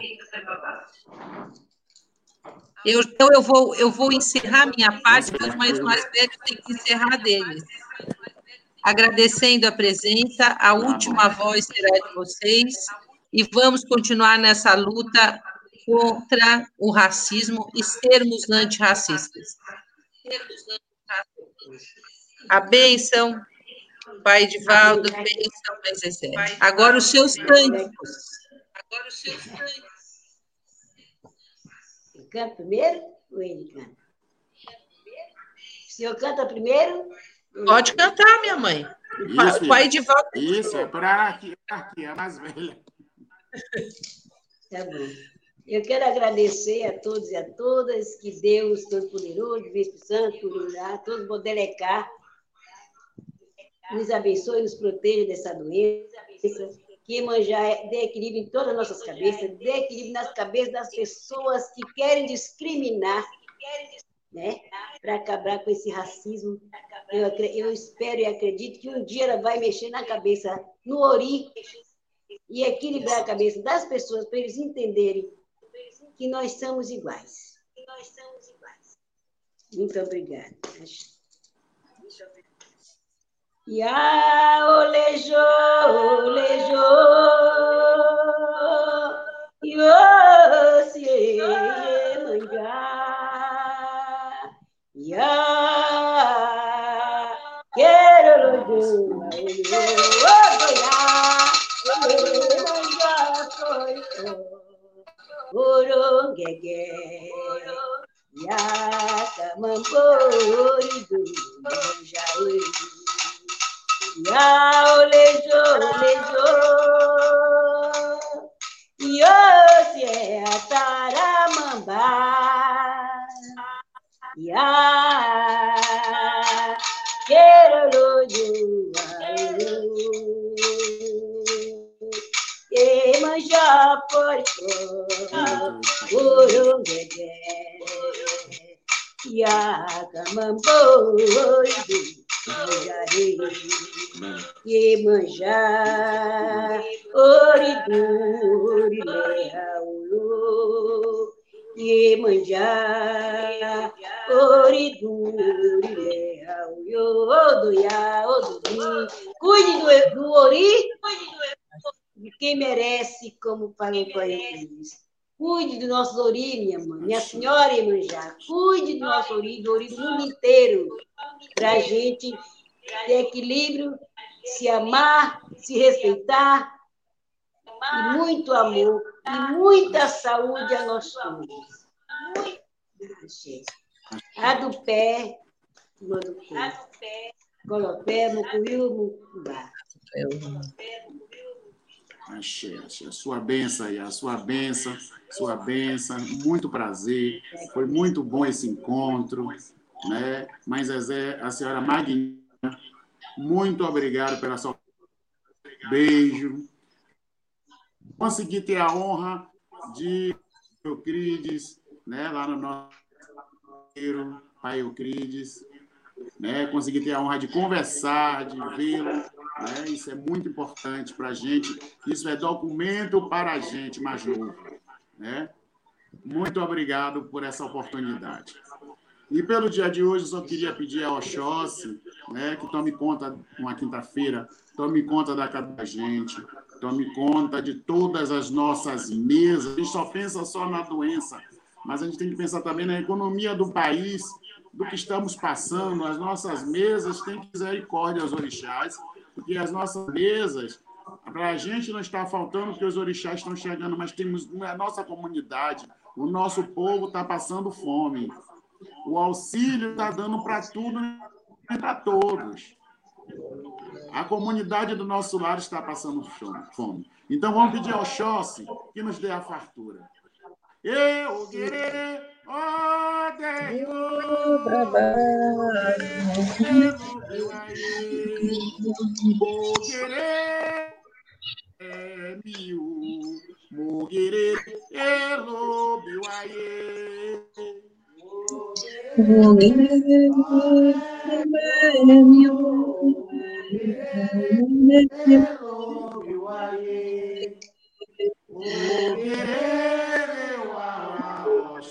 Eu, então, eu vou, eu vou encerrar minha parte, mas os mais, mais velhos têm que encerrar deles. Agradecendo a presença, a última voz será de vocês, e vamos continuar nessa luta contra o racismo e sermos antirracistas. A bênção, Pai Edivaldo, bênção, Mãe Agora os seus cânticos. Agora os seus cânticos. Eu canto primeiro ou ele canta? O senhor canta primeiro? Pode cantar, minha mãe. Isso, o pai de volta. Isso, é para aqui, aqui, a mais velha. Tá bom. Eu quero agradecer a todos e a todas que Deus Todo-Poderoso, Espírito Santo, Cururá, todo Bodelecar, nos abençoe, nos proteja dessa doença, que manjar dê equilíbrio em todas as nossas cabeças, dê equilíbrio nas cabeças das pessoas que querem discriminar, né? para acabar com esse racismo. Eu, eu espero e acredito que um dia ela vai mexer na cabeça, no ori, e equilibrar a cabeça das pessoas para eles entenderem que nós somos iguais. Muito obrigada. Ya olejo, olejo, yo si manja, ya quiero lo yo, ya, yo, urungege, ya kamambori du, manja Ya lejo, lejo. Yo se ataramamba. Ya quero lojo. E manja porco. Urungege. Ya kamamboi. Manjarei, Iemanjá, Oriduri, Leaulu, Iemanjá, Oriduri, Leaulu, Odoiá, Odumi, cuide do, do Ori, de quem merece, como falou Pai Cristo. Cuide do nosso Ori, minha mãe, minha senhora Iemanjá. Cuide do nosso Ori, do Ori do mundo inteiro, para a gente ter equilíbrio, se amar, se respeitar, e muito amor, e muita saúde a nós todos. A do pé, uma do corpo. Colopé, Mucuyu, Mucubá. Axé, axé. Sua benção aí, a sua benção, sua benção. Muito prazer. Foi muito bom esse encontro. Né? Mas, Zezé, a senhora magnífica, muito obrigado pela sua. Beijo. Consegui ter a honra de Eucrides, né? lá no nosso Pai Eucrides. Né? Consegui ter a honra de conversar, de vê-lo né? Isso é muito importante para a gente. Isso é documento para a gente mais novo. Né? Muito obrigado por essa oportunidade. E pelo dia de hoje, eu só queria pedir a Oxóssi né, que tome conta, uma quinta-feira, tome conta da casa da gente, tome conta de todas as nossas mesas. A gente só pensa só na doença, mas a gente tem que pensar também na economia do país, do que estamos passando. As nossas mesas têm que misericórdia aos orixás porque as nossas mesas, para a gente não está faltando porque os orixás estão chegando, mas temos a nossa comunidade, o nosso povo está passando fome. O auxílio está dando para tudo e para todos. A comunidade do nosso lar está passando fome. Então vamos pedir ao Xóssi que nos dê a fartura. Eu querer odeio querer é mil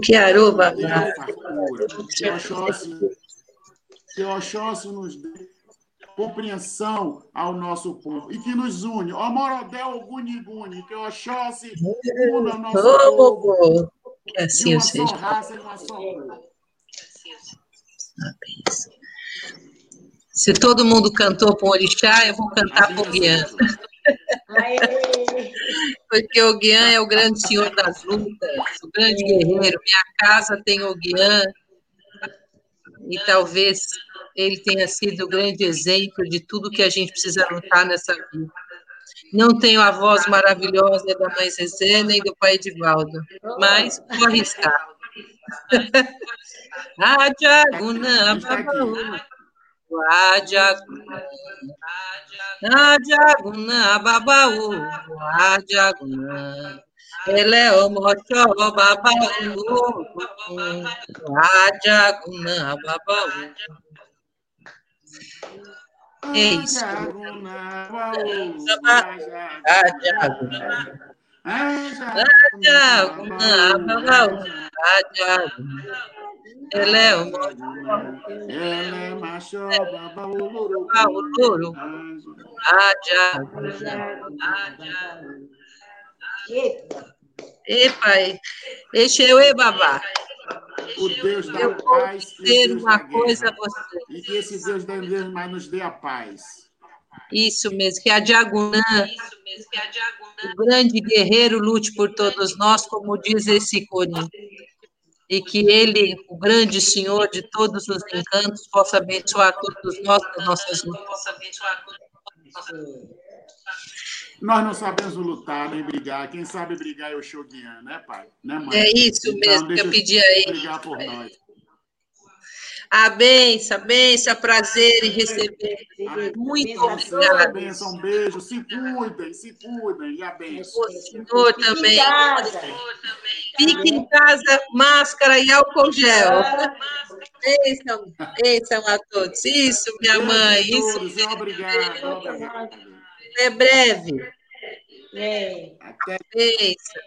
Kiaru, babá. Dê fartura. Que Oxóssi, que Oxóssi nos dê compreensão ao nosso povo e que nos une. Ó Morodel Guniguni, que Oxóssi una o nosso povo. Que de assim seja. só raça e uma só cor. Se todo mundo cantou com orixá, eu vou cantar com o Guian. Porque o Guian é o grande senhor das lutas, o grande guerreiro. Minha casa tem o Guian. E talvez ele tenha sido o grande exemplo de tudo que a gente precisa lutar nessa vida. Não tenho a voz maravilhosa da mãe Zezé nem do pai Edivaldo, mas vou arriscar. Haja guna babahulu. Haja guna. Haja guna babahulu. Haja guna. Ele é o mocho babahulu. Haja guna babahulu. É isso. Haja guna babahulu. Ele é o Ela é macho, baba, o louro. Adiagunã. Eita! Epa, deixa eu ir, babá. O Deus da Eu paz e Deus uma coisa a você. E que esse Deus da mais nos dê a paz. Isso mesmo, que a Diagunã, o grande guerreiro, lute por todos nós, como diz esse cone. E que ele, o grande Senhor de todos os encantos, possa abençoar todos nós nas nossas lutas. Nós não sabemos lutar nem brigar. Quem sabe brigar é o Shogun, né, pai? Né, mãe? É isso Então, mesmo que deixa eu pedi a ele. brigar por nós. A benção, a benção, prazer em receber. Muito Benção obrigada. Benção, um beijo. Se cuidem, se cuidem. E a benção. O Senhor também. Fique em casa, máscara e álcool gel. Bênção, bênção a todos. Isso, minha mãe, isso obrigado. é breve. É. Até Bênção.